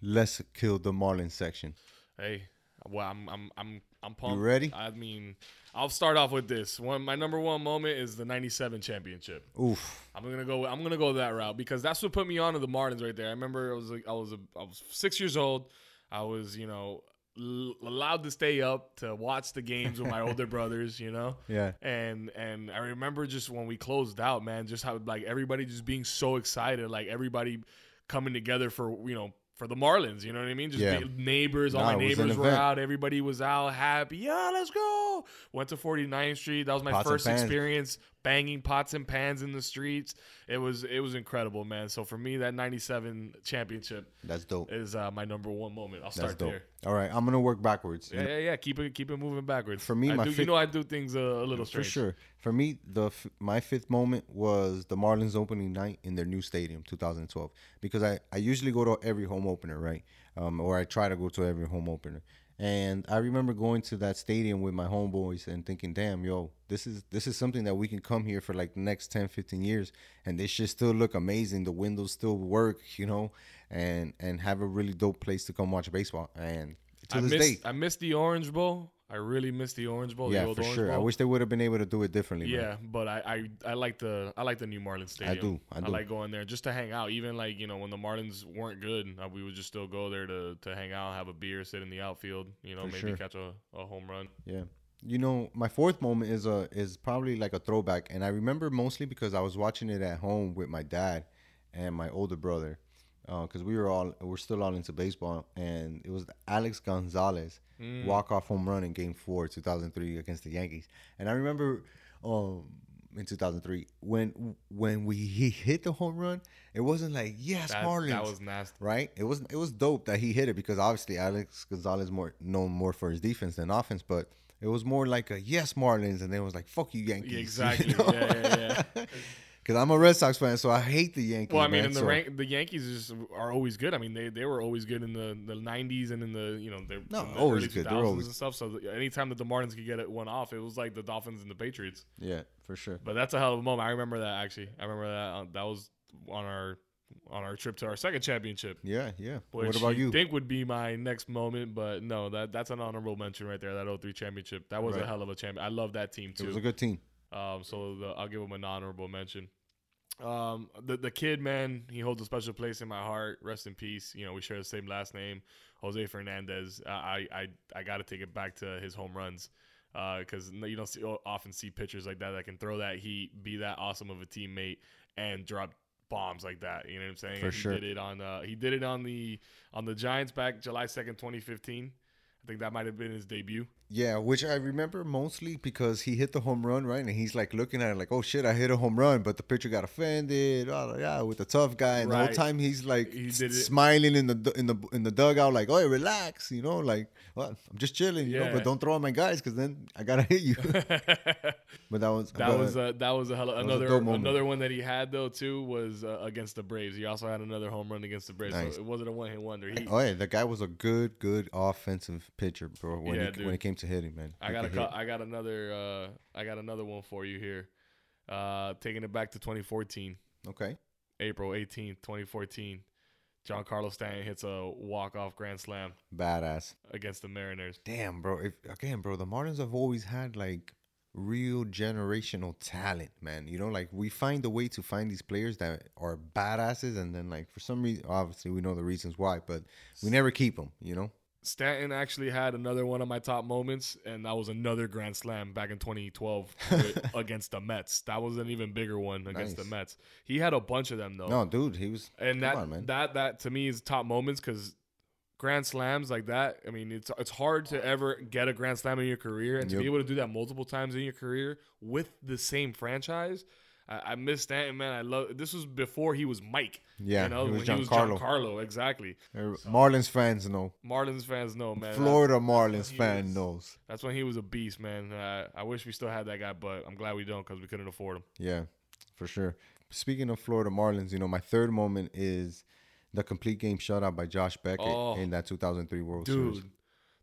Let's kill the Marlins section. Hey, Well, I'm I'm I'm I'm pumped. You ready? I mean, I'll start off with this. One my number one moment is the 97 championship. Oof. I'm gonna go. I'm gonna go that route because that's what put me on to the Marlins right there. I remember I was like, I was a, I was six years old. I was you know l- allowed to stay up to watch the games with my older brothers. You know. Yeah. And and I remember just when we closed out, man, just how like everybody just being so excited, like everybody coming together for you know for the Marlins. You know what I mean? Just Yeah. neighbors, all my it was an neighbors were event. out. Everybody was out, happy. Yeah, let's go. Went to 49th Street. That was my Pots first experience banging pots and pans in the streets. It was it was incredible, man. So for me, that 97 championship That's dope. is uh, my number one moment. I'll start there. All right, I'm gonna work backwards. Yeah, yeah, yeah. Keep it keep it moving backwards. For me, I my do, you know I do things uh, a little strange. For sure. For me, the f- my fifth moment was the Marlins opening night in their new stadium, 2012. Because I, I usually go to every home opener, right? Um, or I try to go to every home opener. And I remember going to that stadium with my homeboys and thinking, "Damn, yo, this is this is something that we can come here for like the next 10, 15 years, and this should still look amazing. The windows still work, you know, and and have a really dope place to come watch baseball." And to I this miss day, I miss the Orange Bowl. I really miss the Orange Bowl. yeah, for Orange sure. I wish they would have been able to do it differently. man. Yeah, but I, I I like the I like the new Marlins Stadium. I do, I do. I like going there just to hang out. Even like you know when the Marlins weren't good, uh, we would just still go there to to hang out, have a beer, sit in the outfield. You know, For maybe sure. catch a, a home run. Yeah. You know, my fourth moment is a is probably like a throwback, and I remember mostly because I was watching it at home with my dad and my older brother, because we were all we're still all into baseball, and it was Alex Gonzalez walk off home run in Game Four, two thousand three, against the Yankees, and I remember, um, in two thousand three when when we he hit the home run, it wasn't like yes That, Marlins, that was nasty. right? It was it was dope that he hit it because obviously Alex Gonzalez more known more for his defense than offense, but it was more like a yes Marlins, and then it was like fuck you Yankees, Yeah, you exactly. know? Yeah, yeah, yeah. Because I'm a Red Sox fan, so I hate the Yankees. Well, I mean, man, the so- rank, the Yankees just are always good. I mean, they, they were always good in the, the '90s and in the you know they're No, the always good. They're 2000s always- and stuff. So the- anytime that the Marlins could get it one off, it was like the Dolphins and the Patriots. yeah, for sure. But that's a hell of a moment. I remember that actually. I remember that uh, that was on our on our trip to our second championship. Yeah, yeah. What about you? Think would be my next moment, but no, that that's an honorable mention right there. That 03 championship. That was a hell of a champion. I love that team too. it was a good team. Um, so the, I'll give him an honorable mention. Um, the the kid man, he holds a special place in my heart. Rest in peace. You know, we share the same last name, Jose Fernandez. I I I got to take it back to his home runs. Because you don't see, often see pitchers like that that can throw that heat, be that awesome of a teammate, and drop bombs like that. You know what I'm saying? For he sure. did it on uh, he did it on the on the Giants back July second, 2015. I think that might have been his debut. Yeah, which I remember mostly because he hit the home run, right? And he's like looking at it like, oh shit, I hit a home run, but the pitcher got offended. Oh, yeah, with the tough guy. And the whole time he's like He smiling in the in the in the dugout, like, oh, relax, you know, like, well, I'm just chilling, you know, but don't throw at my guys because then I gotta hit you. but that was but, was a, that was a hell of, a another dope another one that he had though too was uh, against the Braves. He also had another home run against the Braves. Nice. So it wasn't a one hit wonder. He, oh yeah, the guy was a good good offensive pitcher, bro. When Yeah, he, dude. when it came to hitting, man, I got a hit. I got another uh, I got another one for you here. Uh, taking it back to 2014, okay. April 18th, 2014. Giancarlo Stanton hits a walk off grand slam Badass. against the Mariners. Damn, bro. If again, bro, the Marlins have always had like real generational talent, man. You know, like we find a way to find these players that are badasses, and then like for some reason, obviously we know the reasons why, but we never keep them. You know. Stanton actually had another one of my top moments, and that was another grand slam back in 2012 against the Mets. That was an even bigger one against the Mets. He had a bunch of them though. No, dude, he was. and come that on, man. that that to me is top moments because grand slams like that. I mean, it's it's hard to ever get a grand slam in your career, and to be able to do that multiple times in your career with the same franchise. I, I miss Stanton, man. I love. This was before he was Mike. Yeah, you know, he was when he was Giancarlo. Giancarlo, exactly. Uh, Marlins fans know. Marlins fans know, man. Florida Marlins fan was- knows. that's when he was a beast, man. Uh, I wish we still had that guy, but I'm glad we don't because we couldn't afford him. Yeah, for sure. Speaking of Florida Marlins, you know, my third moment is the complete game shutout by Josh Beckett Oh. in that 2003 World Dude, Series.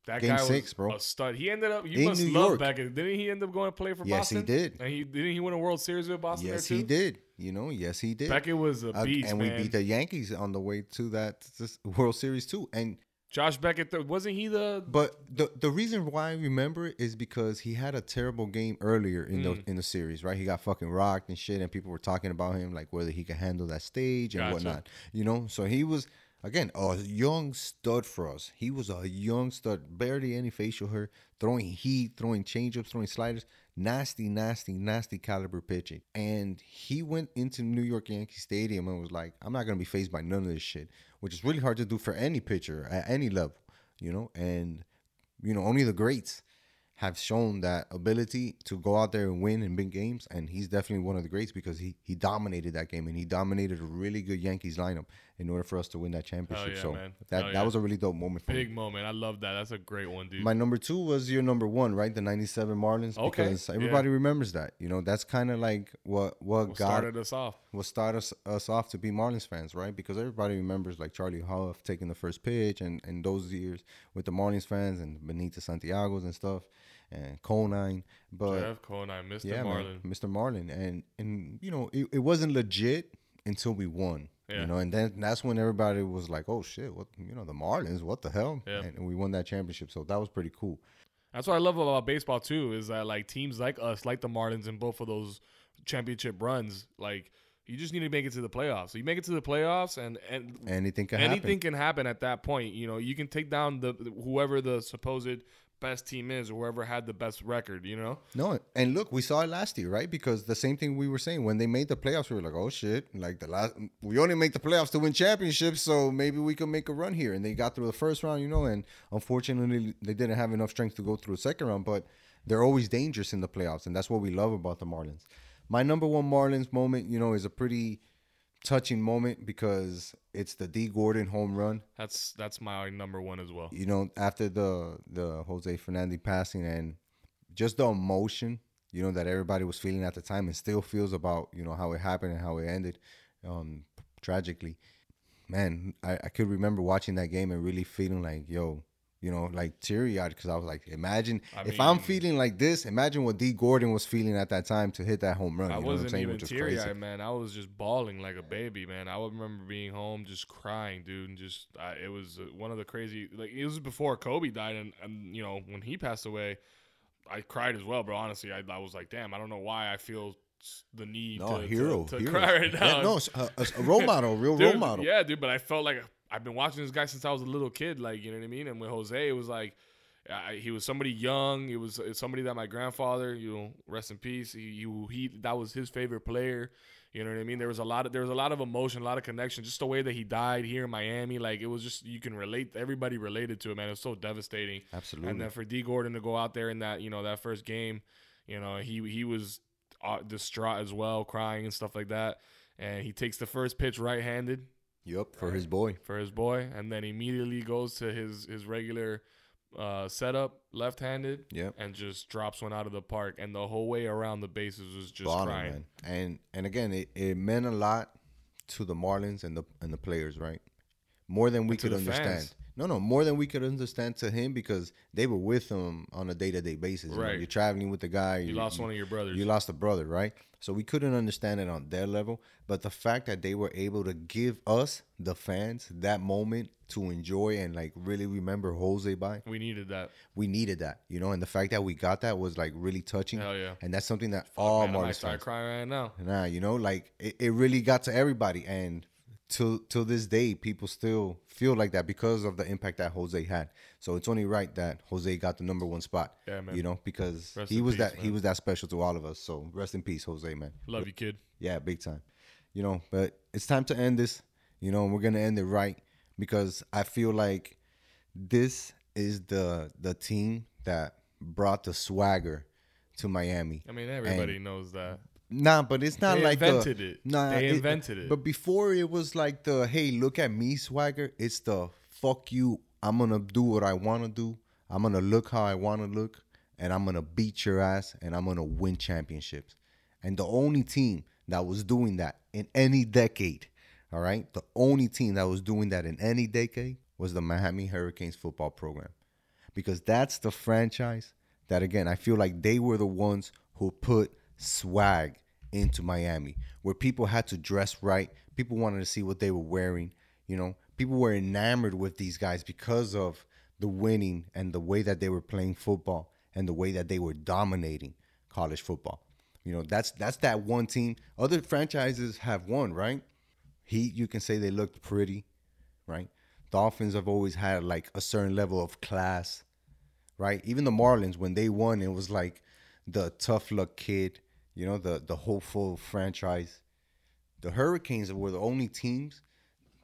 That Game guy six, was bro. a stud. He ended up. You In must New love York. Beckett. Didn't he end up going to play for Boston? Yes, he did. And he didn't he win a World Series with Boston? Yes, there he did. You know, yes, he did. Beckett was a Uh, beast, and man. we beat the Yankees on the way to that this World Series too. And Josh Beckett, th- wasn't he the? But the the reason why I remember it is because he had a terrible game earlier in Mm. the in the series, right? He got fucking rocked and shit, and people were talking about him like whether he could handle that stage and Gotcha. whatnot. You know, so he was again a young stud for us. He was a young stud, barely any facial hair, throwing heat, throwing changeups, throwing sliders, nasty, nasty, nasty caliber pitching. And he went into New York Yankee Stadium and was like, "I'm not gonna be faced by none of this shit," which is really hard to do for any pitcher at any level, you know. And you know, only the greats have shown that ability to go out there and win in big games. And he's definitely one of the greats because he he dominated that game and he dominated a really good Yankees lineup in order for us to win that championship. yeah, so man. that Hell that yeah. was a really dope moment for me. Big moment. I love that. That's a great one, dude. My number two was your number one, right? The '97 Marlins, Okay, because yeah. everybody remembers that. You know, that's kind of like what what what got started us off. what started us, us off to be Marlins fans, right? Because everybody remembers like Charlie Hough taking the first pitch and, and those years with the Marlins fans and Benito Santiago's and stuff and Conine. But Jeff Conine, Mr. yeah, Marlin. man, Mr. Marlin. And and you know, it, it wasn't legit until we won. Yeah. You know, and then that's when everybody was like, "Oh shit, what you know, the Marlins, what the hell?" Yeah. And we won that championship, so that was pretty cool. That's what I love about baseball too. Is that like teams like us, like the Marlins, in both of those championship runs, like you just need to make it to the playoffs. So you make it to the playoffs, and and Anything can anything happen. can happen at that point. You know, you can take down the whoever the supposed best team is, or whoever had the best record. You know, No, and look, we saw it last year, right? Because the same thing we were saying when they made the playoffs, we were like, "Oh shit!" Like the last, we only make the playoffs to win championships, so maybe we can make a run here. And they got through the first round, you know, and unfortunately, they didn't have enough strength to go through the second round. But they're always dangerous in the playoffs, and that's what we love about the Marlins. My number one Marlins moment, you know, is a pretty touching moment because it's the D Gordon home run that's that's my number one as well. you know, after the the Jose Fernandez passing and just the emotion, you know, that everybody was feeling at the time and still feels about, you know, how it happened and how it ended, um, tragically. Man, I, I could remember watching that game and really feeling like, yo, you know, like teary eyed because I was like, imagine I if I'm feeling like this, imagine what D Gordon was feeling at that time to hit that home run. I you know what I'm wasn't even teary eyed, man. I was just bawling like a baby, man. I would remember being home just crying, dude, and just I, it was uh, one of the crazy. Like it was before Kobe died, and and you know when he passed away, I cried as well, bro. Honestly, I, I was like, damn, I don't know why I feel the need No, to, hero, to, to hero. cry right now. Yeah, no, a, a- a role model, a real Dude, role model. Yeah, dude, but I felt like I've been watching this guy since I was a little kid. Like, you know what I mean? And with Jose, it was like I, he was somebody young. It was somebody that my grandfather, you know, rest in peace. He, he he that was his favorite player. You know what I mean? There was a lot of there was a lot of emotion, a lot of connection. Just the way that he died here in Miami, like it was just you can relate. Everybody related to it, man. It was so devastating. Absolutely. And then for D Gordon to go out there in that, you know, that first game, you know, he he was uh, distraught as well, crying and stuff like that. And he takes the first pitch right-handed Yup, for his boy. for his boy, and then immediately goes to his his regular uh, setup, left-handed, Yep. and just drops one out of the park. And the whole way around the bases was just Bottom, crying. man. And and again, it, it meant a lot to the Marlins and the and the players, right? More than we And could understand. fans. No, no, more than we could understand to him because they were with him on a day to day basis. You know, Right. You're traveling with the guy. You lost one of your brothers. You lost a brother, right? So we couldn't understand it on their level. But the fact that they were able to give us, the fans, that moment to enjoy and like really remember Jose by, we needed that. we needed that, you know. And the fact that we got that was like really touching. Hell yeah. And that's something that Fuck, all man, I might start fans crying right now. Nah, you know, like it, it really got to everybody, and till till this day, people still feel like that because of the impact that Jose had. So it's only right that Jose got the number one spot. Yeah, man. You know, because Rest he was peace, that he was that special to all of us. So rest in peace, Jose, man. Love you, kid. Yeah, big time. You know, but it's time to end this. You know, and we're gonna end it right because I feel like this is the the team that brought the swagger to Miami. I mean, everybody knows that. Nah, but it's not They like invented the, it. Nah, They invented it. But before it was like the hey, look at me swagger. It's the fuck you. I'm gonna do what I want to do. I'm gonna look how I want to look, and I'm gonna beat your ass, and I'm gonna win championships. And the only team that was doing that in any decade, all right, the only team that was doing that in any decade was the Miami Hurricanes football program because that's the franchise that again I feel like they were the ones who put swag into Miami where people had to dress right people wanted to see what they were wearing You know, people were enamored with these guys because of the winning and the way that they were playing football and the way that they were dominating college football. You know, that's that's that one team. Other franchises have won, right? Heat, you can say they looked pretty, right? Dolphins have always had like a certain level of class, right? Even the Marlins, when they won, it was like the tough luck kid, you know, the the hopeful franchise. The Hurricanes were the only teams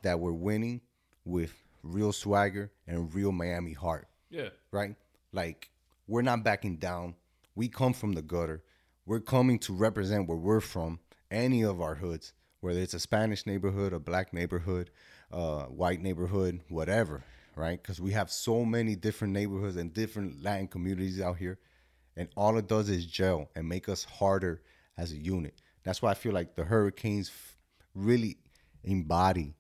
that were winning with real swagger and real Miami heart, Yeah. right? Like we're not backing down. We come from the gutter. We're coming to represent where we're from, any of our hoods, whether it's a Spanish neighborhood, a black neighborhood, uh, white neighborhood, whatever, right? Because we have so many different neighborhoods and different Latin communities out here, and all it does is gel and make us harder as a unit. That's why I feel like the Hurricanes really embody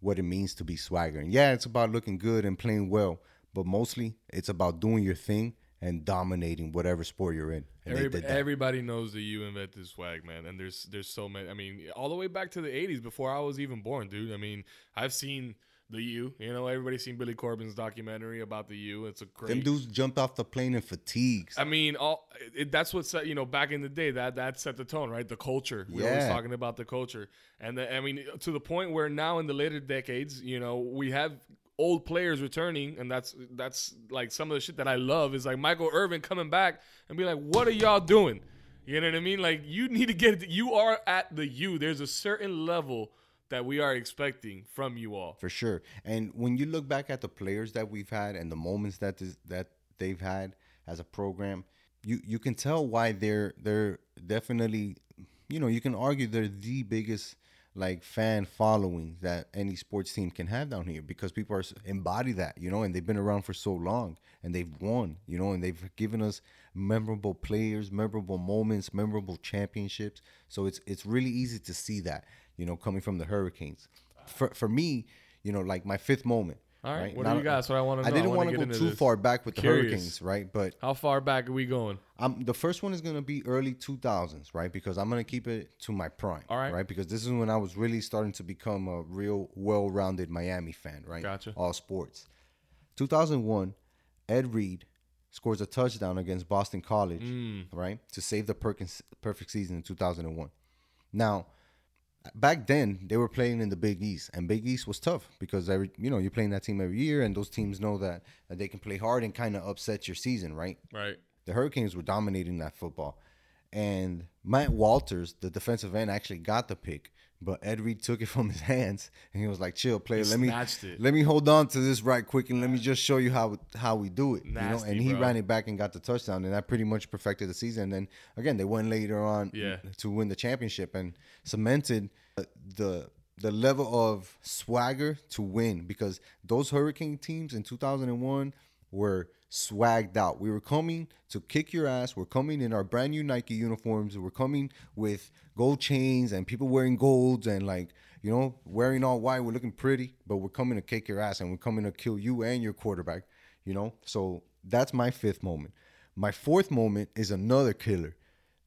what it means to be swaggering. Yeah, it's about looking good and playing well, but mostly it's about doing your thing and dominating whatever sport you're in. That. everybody knows the U invented swag, man, and there's there's so many. I mean, all the way back to the '80s before I was even born, dude. I mean, I've seen the U. You know, everybody's seen Billy Corben's documentary about the U. It's a great. Them dudes jumped off the plane in fatigues. I mean, all it, that's what set you know back in the day that that set the tone, right? The culture. We're always talking about the culture, and the, I mean to the point where now in the later decades, you know, we have old players returning, and that's that's like some of the shit that I love is like Michael Irvin coming back and be like, "What are y'all doing?" You know what I mean? Like you need to get you are at the U. There's a certain level that we are expecting from you all. for sure. And when you look back at the players that we've had and the moments that this, that they've had as a program, you you can tell why they're they're definitely, you know, you can argue they're the biggest like fan following that any sports team can have down here because people are embody that, you know, and they've been around for so long and they've won, you know, and they've given us memorable players, memorable moments, memorable championships. So it's it's really easy to see that, you know, coming from the Hurricanes. For for me, you know, like my fifth moment. All right, right? what Not- do you got? That's what I want to I didn't want to go too far back with the Hurricanes, right? But How far back are we going? um, the first one is gonna be early 2000s, right? Because I'm gonna keep it to my prime, All right. right? Because this is when I was really starting to become a real well-rounded Miami fan, right? Gotcha. All sports. 2001, Ed Reed scores a touchdown against Boston College, Mm. right, to save the Perkins perfect season in 2001. Now, back then they were playing in the Big East, and Big East was tough because every you know you're playing that team every year, and those teams know that, that they can play hard and kind of upset your season, right? Right. the Hurricanes were dominating that football. And Matt Walters, the defensive end, actually got the pick, but Ed Reed took it from his hands and he was like, "Chill, player. He let me it. let me hold on to this right quick and let me just show you how how we do it." you know, and he bro. ran it back and got the touchdown, and that pretty much perfected the season. And then again, they went later on Yeah. to win the championship and cemented the the level of swagger to win because those Hurricane teams in 2001 were swagged out. We were coming to kick your ass. We're coming in our brand new Nike uniforms. We're coming with gold chains and people wearing golds and like, you know, wearing all white. We're looking pretty, but we're coming to kick your ass and we're coming to kill you and your quarterback, you know? So that's my fifth moment. My fourth moment is another killer.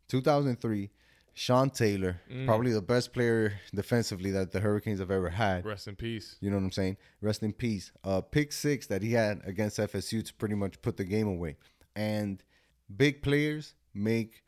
2003, Sean Taylor, probably the best player defensively that the Hurricanes have ever had. Rest in peace. You know what I'm saying? Rest in peace. Uh, pick six that he had against FSU to pretty much put the game away. And big players make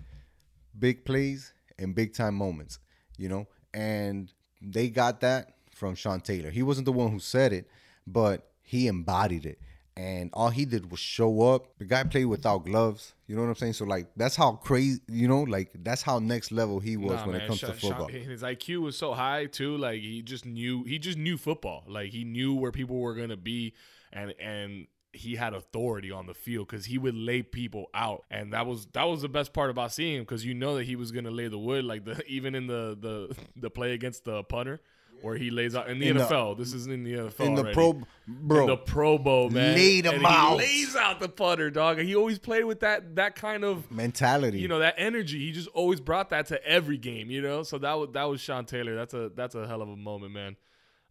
big plays and big time moments, you know? And they got that from Sean Taylor. He wasn't the one who said it, but he embodied it. And all he did was show up. The guy played without gloves. You know what I'm saying? So like that's how crazy, you know, like that's how next level he was Nah, when man, it comes Sha- to football. Sha- his IQ was so high too. Like he just knew he just knew football. Like he knew where people were gonna be, and and he had authority on the field because he would lay people out, and that was that was the best part about seeing him because you know that he was gonna lay the wood. Like the even in the the the play against the punter. Where he lays out in the In the- NFL. this is in the NFL. in the already. pro, bro. In the Pro Bowl, man. Laid and out. He lays out the putter, dog. And he always played with that that kind of mentality. you know that energy. He just always brought that to every game, you know. So that was that was Sean Taylor. That's a that's a hell of a moment, man.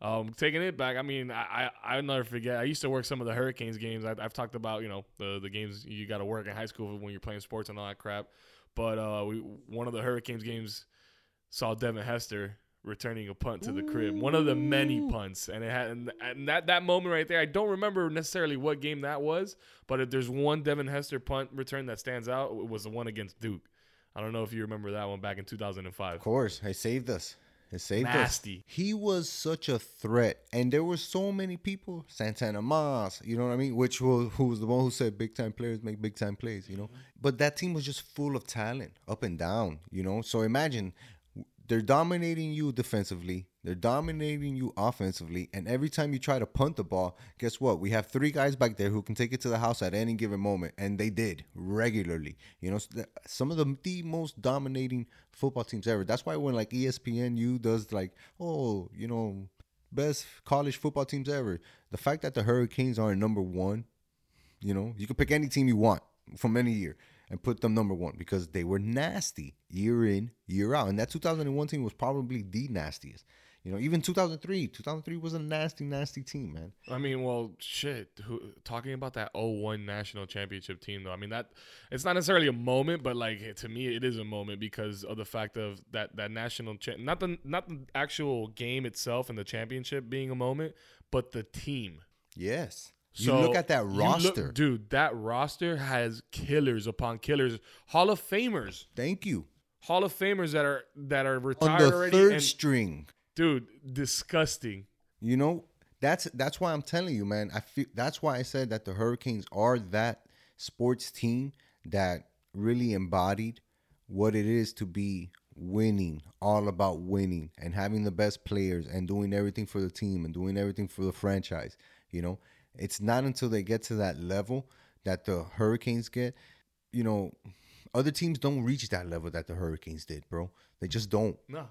Um, taking it back, I mean, I, I I'll never forget. I used to work some of the Hurricanes games. I, I've talked about you know the the games you got to work in high school when you're playing sports and all that crap. But uh, we one of the Hurricanes games saw Devin Hester returning a punt to the crib. One of the many punts, and it had and, and that that moment right there. I don't remember necessarily what game that was, but if there's one Devin Hester punt return that stands out, it was the one against Duke. I don't know if you remember that one back in 2005. Of course, I saved us. He saved Nasty. us. He was such a threat, and there were so many people. Santana Moss, you know what I mean? Which was who was the one who said big time players make big time plays, you know? Mm-hmm. But that team was just full of talent, up and down, you know. So imagine they're dominating you defensively, they're dominating you offensively, and every time you try to punt the ball, guess what? We have three guys back there who can take it to the house at any given moment, and they did regularly. You know, some of the the most dominating football teams ever. That's why when like ESPNU does like, oh, you know, best college football teams ever. The fact that the Hurricanes are number one, you know, you can pick any team you want from any year and put them number one because they were nasty year in, year out. And that 2001 team was probably the nastiest. You know, even 2003, 2003 was a nasty, nasty team, man. I mean, well, shit. Who, talking about that 01 national championship team, though. I mean, that it's not necessarily a moment, but like to me, it is a moment because of the fact of that that national cha- not the not the actual game itself and the championship being a moment, but the team. Yes. You So look at that you look- roster. dude. That roster has killers upon killers, Hall of Famers, Thank you. Hall of Famers that are that are On retired the already. third and, string. Dude, disgusting. You know, that's that's why I'm telling you, man. I feel that's why I said that the Hurricanes are that sports team that really embodied what it is to be winning, all about winning and having the best players and doing everything for the team and doing everything for the franchise. You know, it's not until they get to that level that the Hurricanes get, you know, other teams don't reach that level that the Hurricanes did, bro. They just don't. No.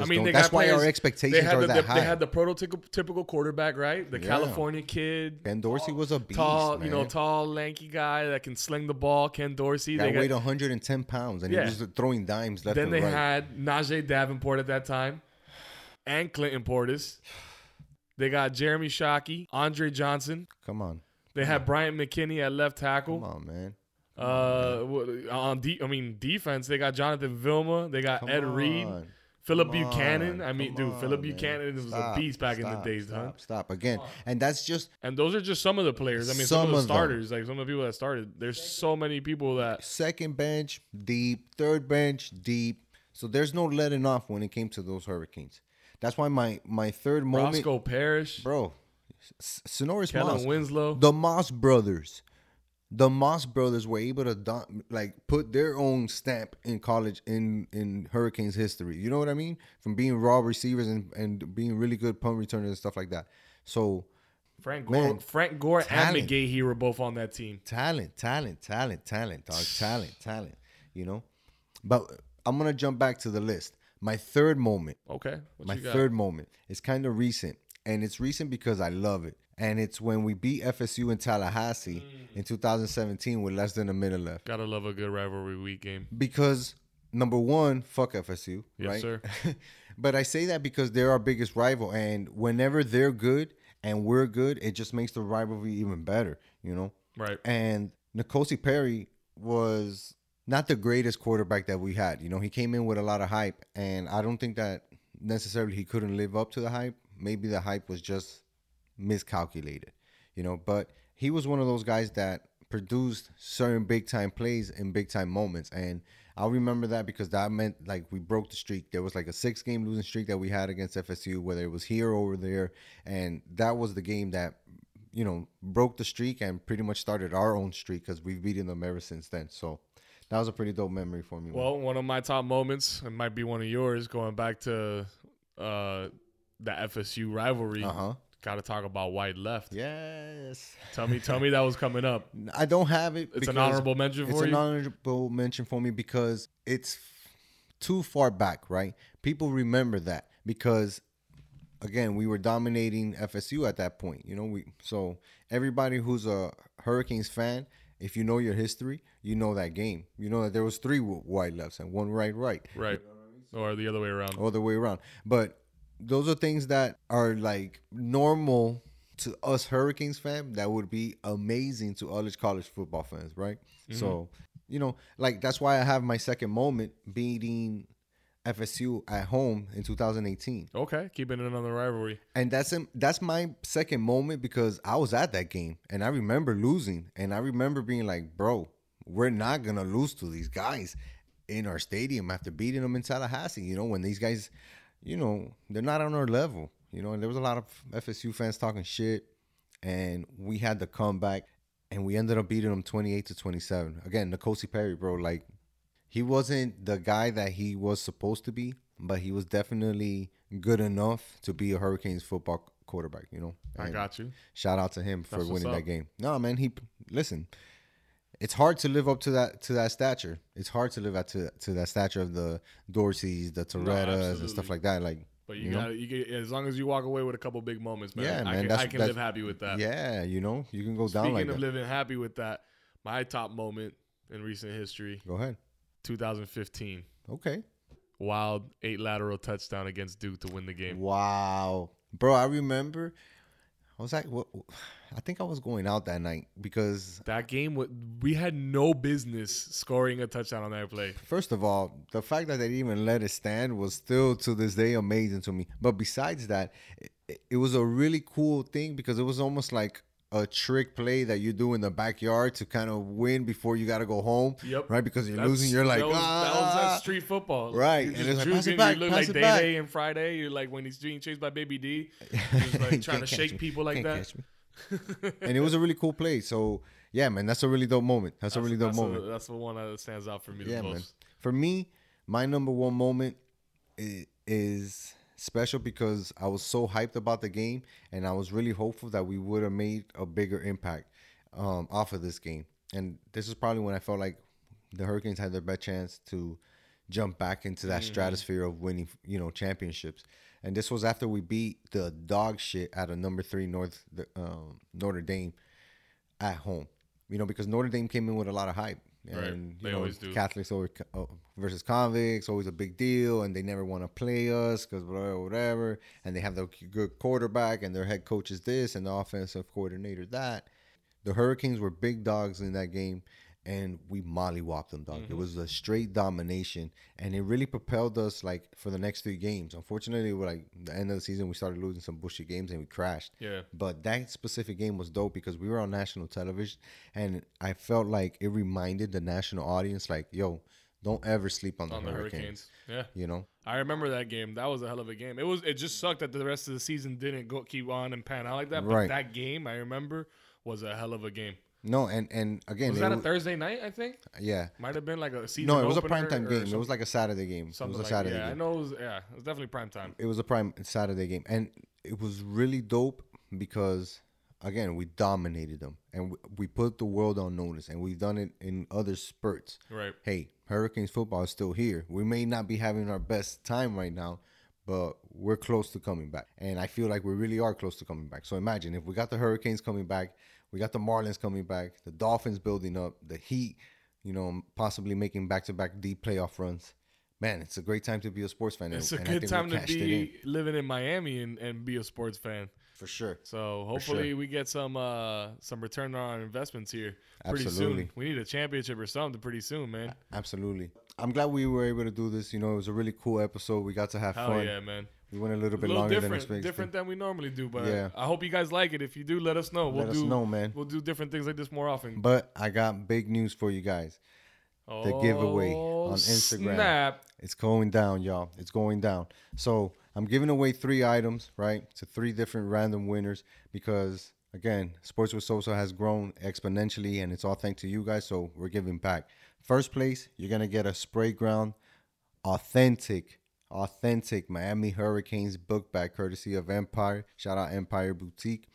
I mean, That's why our expectations they had are the, that they, high. They had the prototypical quarterback, right? The Yeah. California kid, Ken Dorsey was a beast, tall, man. you know, tall, lanky guy that can sling the ball. Ken Dorsey. That They weighed got, 110 pounds, and Yeah. he was throwing dimes left then they right. had Najeh Davenport at that time, and Clinton Portis. They got Jeremy Shockey, Andre Johnson. Come on, They had Bryant McKinnie at left tackle. come on, man. Uh, wh- on de- I mean defense, they got Jonathan Vilma. They got Come Ed Reed, on. Philip Come Buchanan. on, I mean, come dude, Philip on, man. Buchanan was Stop, a beast back in the days, stop, huh? Stop again, and that's just And those are just some of the players. I mean, some, Some of the of them. starters, like some of the people that started. There's so many people that second bench deep, third bench deep. So there's no letting off when it came to those Hurricanes. That's why my my third moment, Roscoe Parrish, bro, S- Sinorice Kellen Moss, Winslow. the Moss brothers. The Moss brothers were able to do- like put their own stamp in college in in Hurricanes history. You know what I mean? From being raw receivers and, and being really good punt returners and stuff like that. So Frank Gore, Man, Frank Gore and talent. McGahee were both on that team. talent, talent, talent, talent, dog, talent, talent. You know, but I'm gonna jump back to the list. My third moment, Okay, my third moment, is kind of recent, and it's recent because I love it. And it's when we beat FSU in Tallahassee Mm. in 2017 with less than a minute left. Gotta love a good rivalry week game. Because number one, fuck FSU, Yes, right? sir. but I say that because they're our biggest rival, and whenever they're good and we're good, it just makes the rivalry even better, you know. Right. And N'Kosi Perry was not the greatest quarterback that we had. You know, he came in with a lot of hype, and I don't think that necessarily he couldn't live up to the hype. Maybe the hype was just miscalculated, you know. But he was one of those guys that produced certain big time plays in big time moments, and I'll remember that because that meant like we broke the streak. There was like a six game losing streak that we had against FSU, whether it was here or over there, and that was the game that you know broke the streak and pretty much started our own streak because we've beaten them ever since then. So that was a pretty dope memory for me. Well, one of my top moments, it might be one of yours, going back to uh, the FSU rivalry. uh huh. Got to talk about White Left. Yes. Tell me, tell me that was coming up. I don't have it. It's an honorable mention for It's for an honorable mention for me because it's too far back, right? People remember that because again, we were dominating FSU at that point. You know, we so everybody who's a Hurricanes fan, if you know your history, you know that game. You know that there was three w- wide lefts and one right right. right, or the other way around. all the way around. But those are things that are like normal to us Hurricanes fan that would be amazing to other college football fans, right? Mm-hmm. So, you know, like that's why I have my second moment beating FSU at home in 2018. Okay, keeping it another rivalry. And that's him, that's my second moment because I was at that game and I remember losing and I remember being like, bro, we're not gonna lose to these guys in our stadium after beating them in Tallahassee. You know, when these guys, you know, they're not on our level. You know, and there was a lot of FSU fans talking shit, and we had to come back, and we ended up beating them 28 to 27. Again, N'Kosi Perry, bro, like he wasn't the guy that he was supposed to be, but he was definitely good enough to be a Hurricanes football quarterback. You know, I got you. Shout out to him for That's winning that game. No, man, he listen. It's hard to live up to that to that stature. It's hard to live up to to that stature of the Dorseys, the Torrettas, and stuff like that. Like, But you, You got you get as long as you walk away with a couple big moments, man. Yeah, I man, can, that's- I can that's- live happy with that. yeah, you know, you can go down Speaking like of that. living happy with that, my top moment in recent history, Go ahead. 2015, Okay. wild eight lateral touchdown against Duke to win the game. Wow, bro, I remember. I was like, what? I think I was going out that night because That game, we had no business scoring a touchdown on that play. First of all, the fact that they didn't even let it stand was still to this day amazing to me. But besides that, it, it was a really cool thing because it was almost like a trick play that you do in the backyard to kind of win before you got to go home. Yep. Right? Because you're That's- losing. You're like, that was, ah. that was that street football, Right, You're and it's like, pass it back, you look like Day. Day and Friday. You're like when he's being chased by Baby D, just like trying to shake me. people like Can't that. and it was a really cool play. So yeah, man, that's a really dope moment. That's, a really dope that's moment. The, that's the one that stands out for me yeah, the man. most. For me, my number one moment is special because I was so hyped about the game, and I was really hopeful that we would have made a bigger impact um, off of this game. And this is probably when I felt like the Hurricanes had their best chance to jump back into that stratosphere of winning, you know, championships. And this was after we beat the dog shit out of number three North um, Notre Dame at home. You know, because Notre Dame came in with a lot of hype. And, Right. you They know, always do. Catholics over uh, versus convicts, always a big deal, and they never want to play us because whatever, whatever. And they have the good quarterback, and their head coach is this, and the offensive coordinator that. The Hurricanes were big dogs in that game, and we mollywopped them, dog. Mm-hmm. It was a straight domination, and it really propelled us like for the next three games. Unfortunately, we're like the end of the season, we started losing some bullshit games, and we crashed. Yeah. But that specific game was dope because we were on national television, and I felt like it reminded the national audience, like, yo, don't ever sleep on the, on the Hurricanes. Hurricanes. Yeah, You know, I remember that game. That was a hell of a game. It was. It just sucked that the rest of the season didn't go keep on and pan out like that. But Right. that game, I remember, was a hell of a game. No, and and again, Was it that a was- Thursday night? I think yeah, might have been like a season. no, it was a opener primetime or game. It was like a Saturday game. It something was a like Saturday yeah. I game. know it was. Yeah, it was definitely prime time. It was a prime Saturday game, and it was really dope because again, we dominated them, and we, we put the world on notice, and we've done it in other spurts. Right. hey, Hurricanes football is still here. We may not be having our best time right now, but we're close to coming back. And I feel like we really are close to coming back. So imagine if we got the Hurricanes coming back, we got the Marlins coming back, the Dolphins building up, the Heat, you know, possibly making back to back deep playoff runs. Man, it's a great time to be a sports fan. It's a and good time to be living in Miami and, and be a sports fan. for sure. So hopefully we get some uh some return on our investments here pretty Absolutely. soon. We need a championship or something pretty soon, man. Absolutely. I'm glad we were able to do this. You know, it was a really cool episode. We got to have Hell fun. yeah, man. We went a little A bit little longer than different, expected. different than we normally do, but Yeah. I hope you guys like it. If you do, let us know. We'll Let us know, man. We'll do different things like this more often. But I got big news for you guys. the giveaway Oh, on Instagram. Snap. It's going down, y'all. It's going down. So I'm giving away three items, right, to three different random winners because again, Sports with Sosa has grown exponentially, and it's all thanks to you guys. So we're giving back. First place, you're gonna get a Sprayground, authentic, authentic Miami Hurricanes book bag, courtesy of Empire. Shout out Empire Boutique.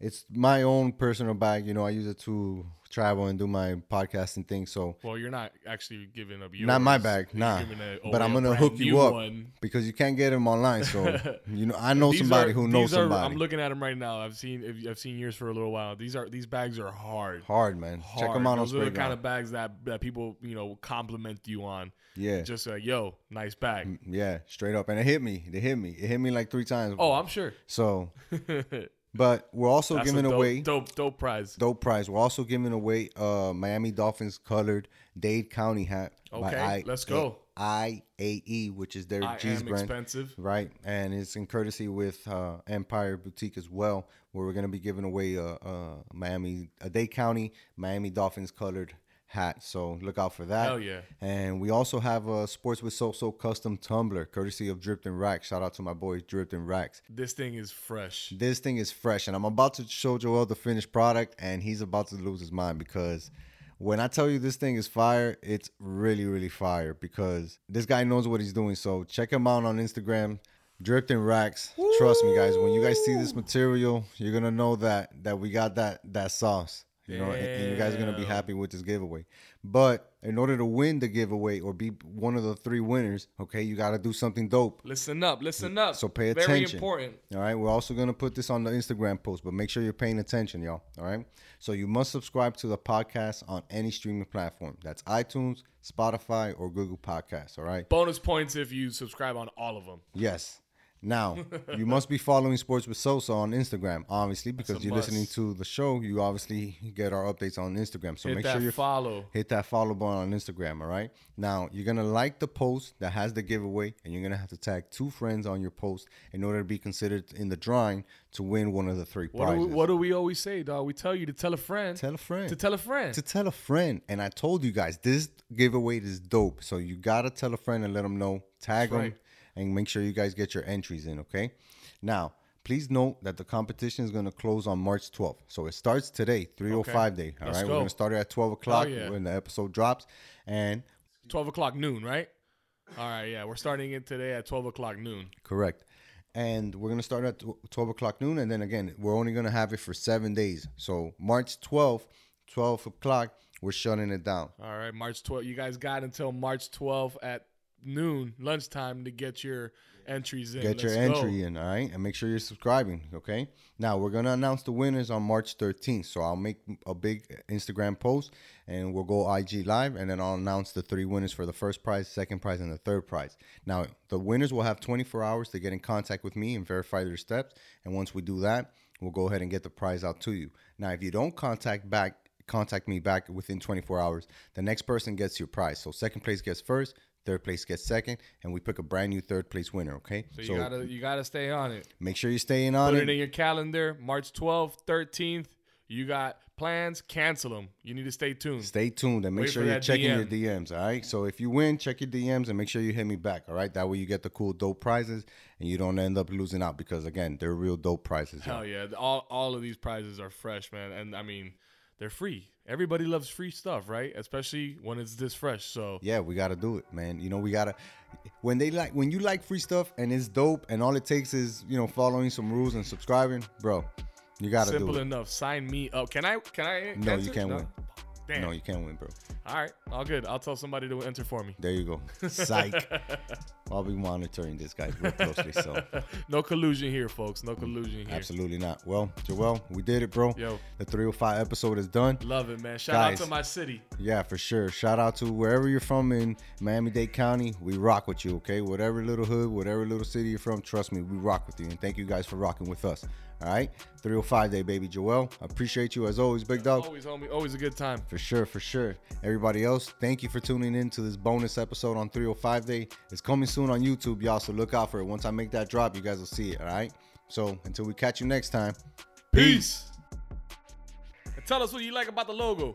It's my own personal bag. You know, I use it to travel and do my podcasting thing. So Well, you're not actually giving up yours. not my bag, You're nah. Oh, but I'm gonna hook you up one. because you can't get them online. So you know, I know somebody are- who knows these are- somebody. I'm looking at them right now. I've seen I've seen yours for a little while. These are these bags are hard. Hard man. Check them out Those on are the kind of bags that that people you know compliment you on. Yeah, Just like, yo, nice bag. Mm, yeah, straight up. And it hit me. It hit me. It hit me like three times. Oh, I'm sure. so. But we're also That's giving a dope, away dope, dope prize. dope prize. We're also giving away a Miami Dolphins colored Dade County hat. by Okay, I- let's go. IAE, which is their I G's brand. expensive. Right, and it's in courtesy with uh, Empire Boutique as well, where we're gonna be giving away a, a Miami, a Dade County Miami Dolphins colored hat. So look out for that. Hell yeah. And we also have a Sports with Sosa custom tumbler, courtesy of Dripped and Racks. Shout out to my boy Dripped and Racks. This thing is fresh. This thing is fresh, and I'm about to show Joel the finished product, and he's about to lose his mind because when I tell you this thing is fire, it's really, really fire because this guy knows what he's doing. So check him out on Instagram, Dripped and Racks. Trust me, guys. When you guys see this material, you're gonna know that that we got that that sauce. You know, and, and you guys are gonna be happy with this giveaway. But in order to win the giveaway or be one of the three winners, okay, you got to do something dope. Listen up, listen mm, up. So pay attention. Very important. All right. We're also going to put this on the Instagram post, but make sure you're paying attention, y'all. All right. So you must subscribe to the podcast on any streaming platform. That's iTunes, Spotify, or Google Podcasts. All right. Bonus points if you subscribe on all of them. Yes. Now, you must be following Sports with Sosa on Instagram, obviously, because you're listening to the show. You obviously get our updates on Instagram. So Hit make sure you're follow. hit that follow button on Instagram. All right. Now you're gonna like the post that has the giveaway, and you're gonna have to tag two friends on your post in order to be considered in the drawing to win one of the three What do, prizes. we, what do we always say, dog? We tell you to tell a friend. tell a friend. to tell a friend. to tell a friend. And I told you guys this giveaway is dope. So you gotta tell a friend and let them know. Tag them right. And make sure you guys get your entries in. Okay. Now. Please note that the competition is going to close on March 12th. So it starts today, 305 day. All right. We're going to start it at 12 o'clock oh, yeah. when the episode drops. And 12 o'clock noon, right? All right, yeah. We're starting it today at 12 o'clock noon. Correct. And we're going to start at 12 o'clock noon. And then again, we're only going to have it for seven days. So March 12th, 12 o'clock, we're shutting it down. All right, March 12th. You guys got until March 12th at noon, lunchtime, to get your entries in. Get your Let's go. entry in, all right? And make sure you're subscribing, okay? Now, we're to announce the winners on March 13th. So I'll make a big Instagram post and we'll go IG live and then I'll announce the three winners for the first prize, second prize, and the third prize. Now, the winners will have 24 hours to get in contact with me and verify their steps. And once we do that, we'll go ahead and get the prize out to you. Now, if you don't contact back, contact me back within 24 hours, the next person gets your prize. So second place gets first, third place gets second, and we pick a brand new third place winner, okay? So you gotta you gotta stay on it. Make sure you're staying on Put it. it in your calendar. March 12th, 13th. You got plans? Cancel them. You need to stay tuned. Stay tuned and make Wait sure you're checking your DMs. All right. So if you win, check your DMs and make sure you hit me back. All right. That way you get the cool dope prizes and you don't end up losing out because again, they're real dope prizes. y'all. Hell yeah! All all of these prizes are fresh, man, and I mean they're free. Everybody loves free stuff, right? Especially when it's this fresh. So Yeah, we gotta do it, man. You know, we gotta when they like when you like free stuff and it's dope and all it takes is you know following some rules and subscribing, bro. You gotta simple do it. Simple enough. Sign me up. Can I? Can I? No, enter? you can't win. Damn. No, you can't win, bro. All right, all good. I'll tell somebody to enter for me. There you go. Psych. I'll be monitoring this guy real closely. So No collusion here, folks. No collusion here. absolutely not. Well, Joel, we did it, bro. Yo. The 305 episode is done. Love it, man. Shout Guys. out to my city. Yeah, for sure. Shout out to wherever you're from in Miami Dade County. We rock with you, okay? Whatever little hood, whatever little city you're from, trust me, we rock with you. And thank you guys for rocking with us. All right? 305 day, baby. Joel, I appreciate you as always, big dog. Always, homie. Always a good time. For sure, for sure. Everybody else, thank you for tuning in to this bonus episode on 305 Day. It's coming soon on YouTube, y'all, so look out for it. Once I make that drop, you guys will see it, all right? So until we catch you next time, Peace. And tell us what you like about the logo.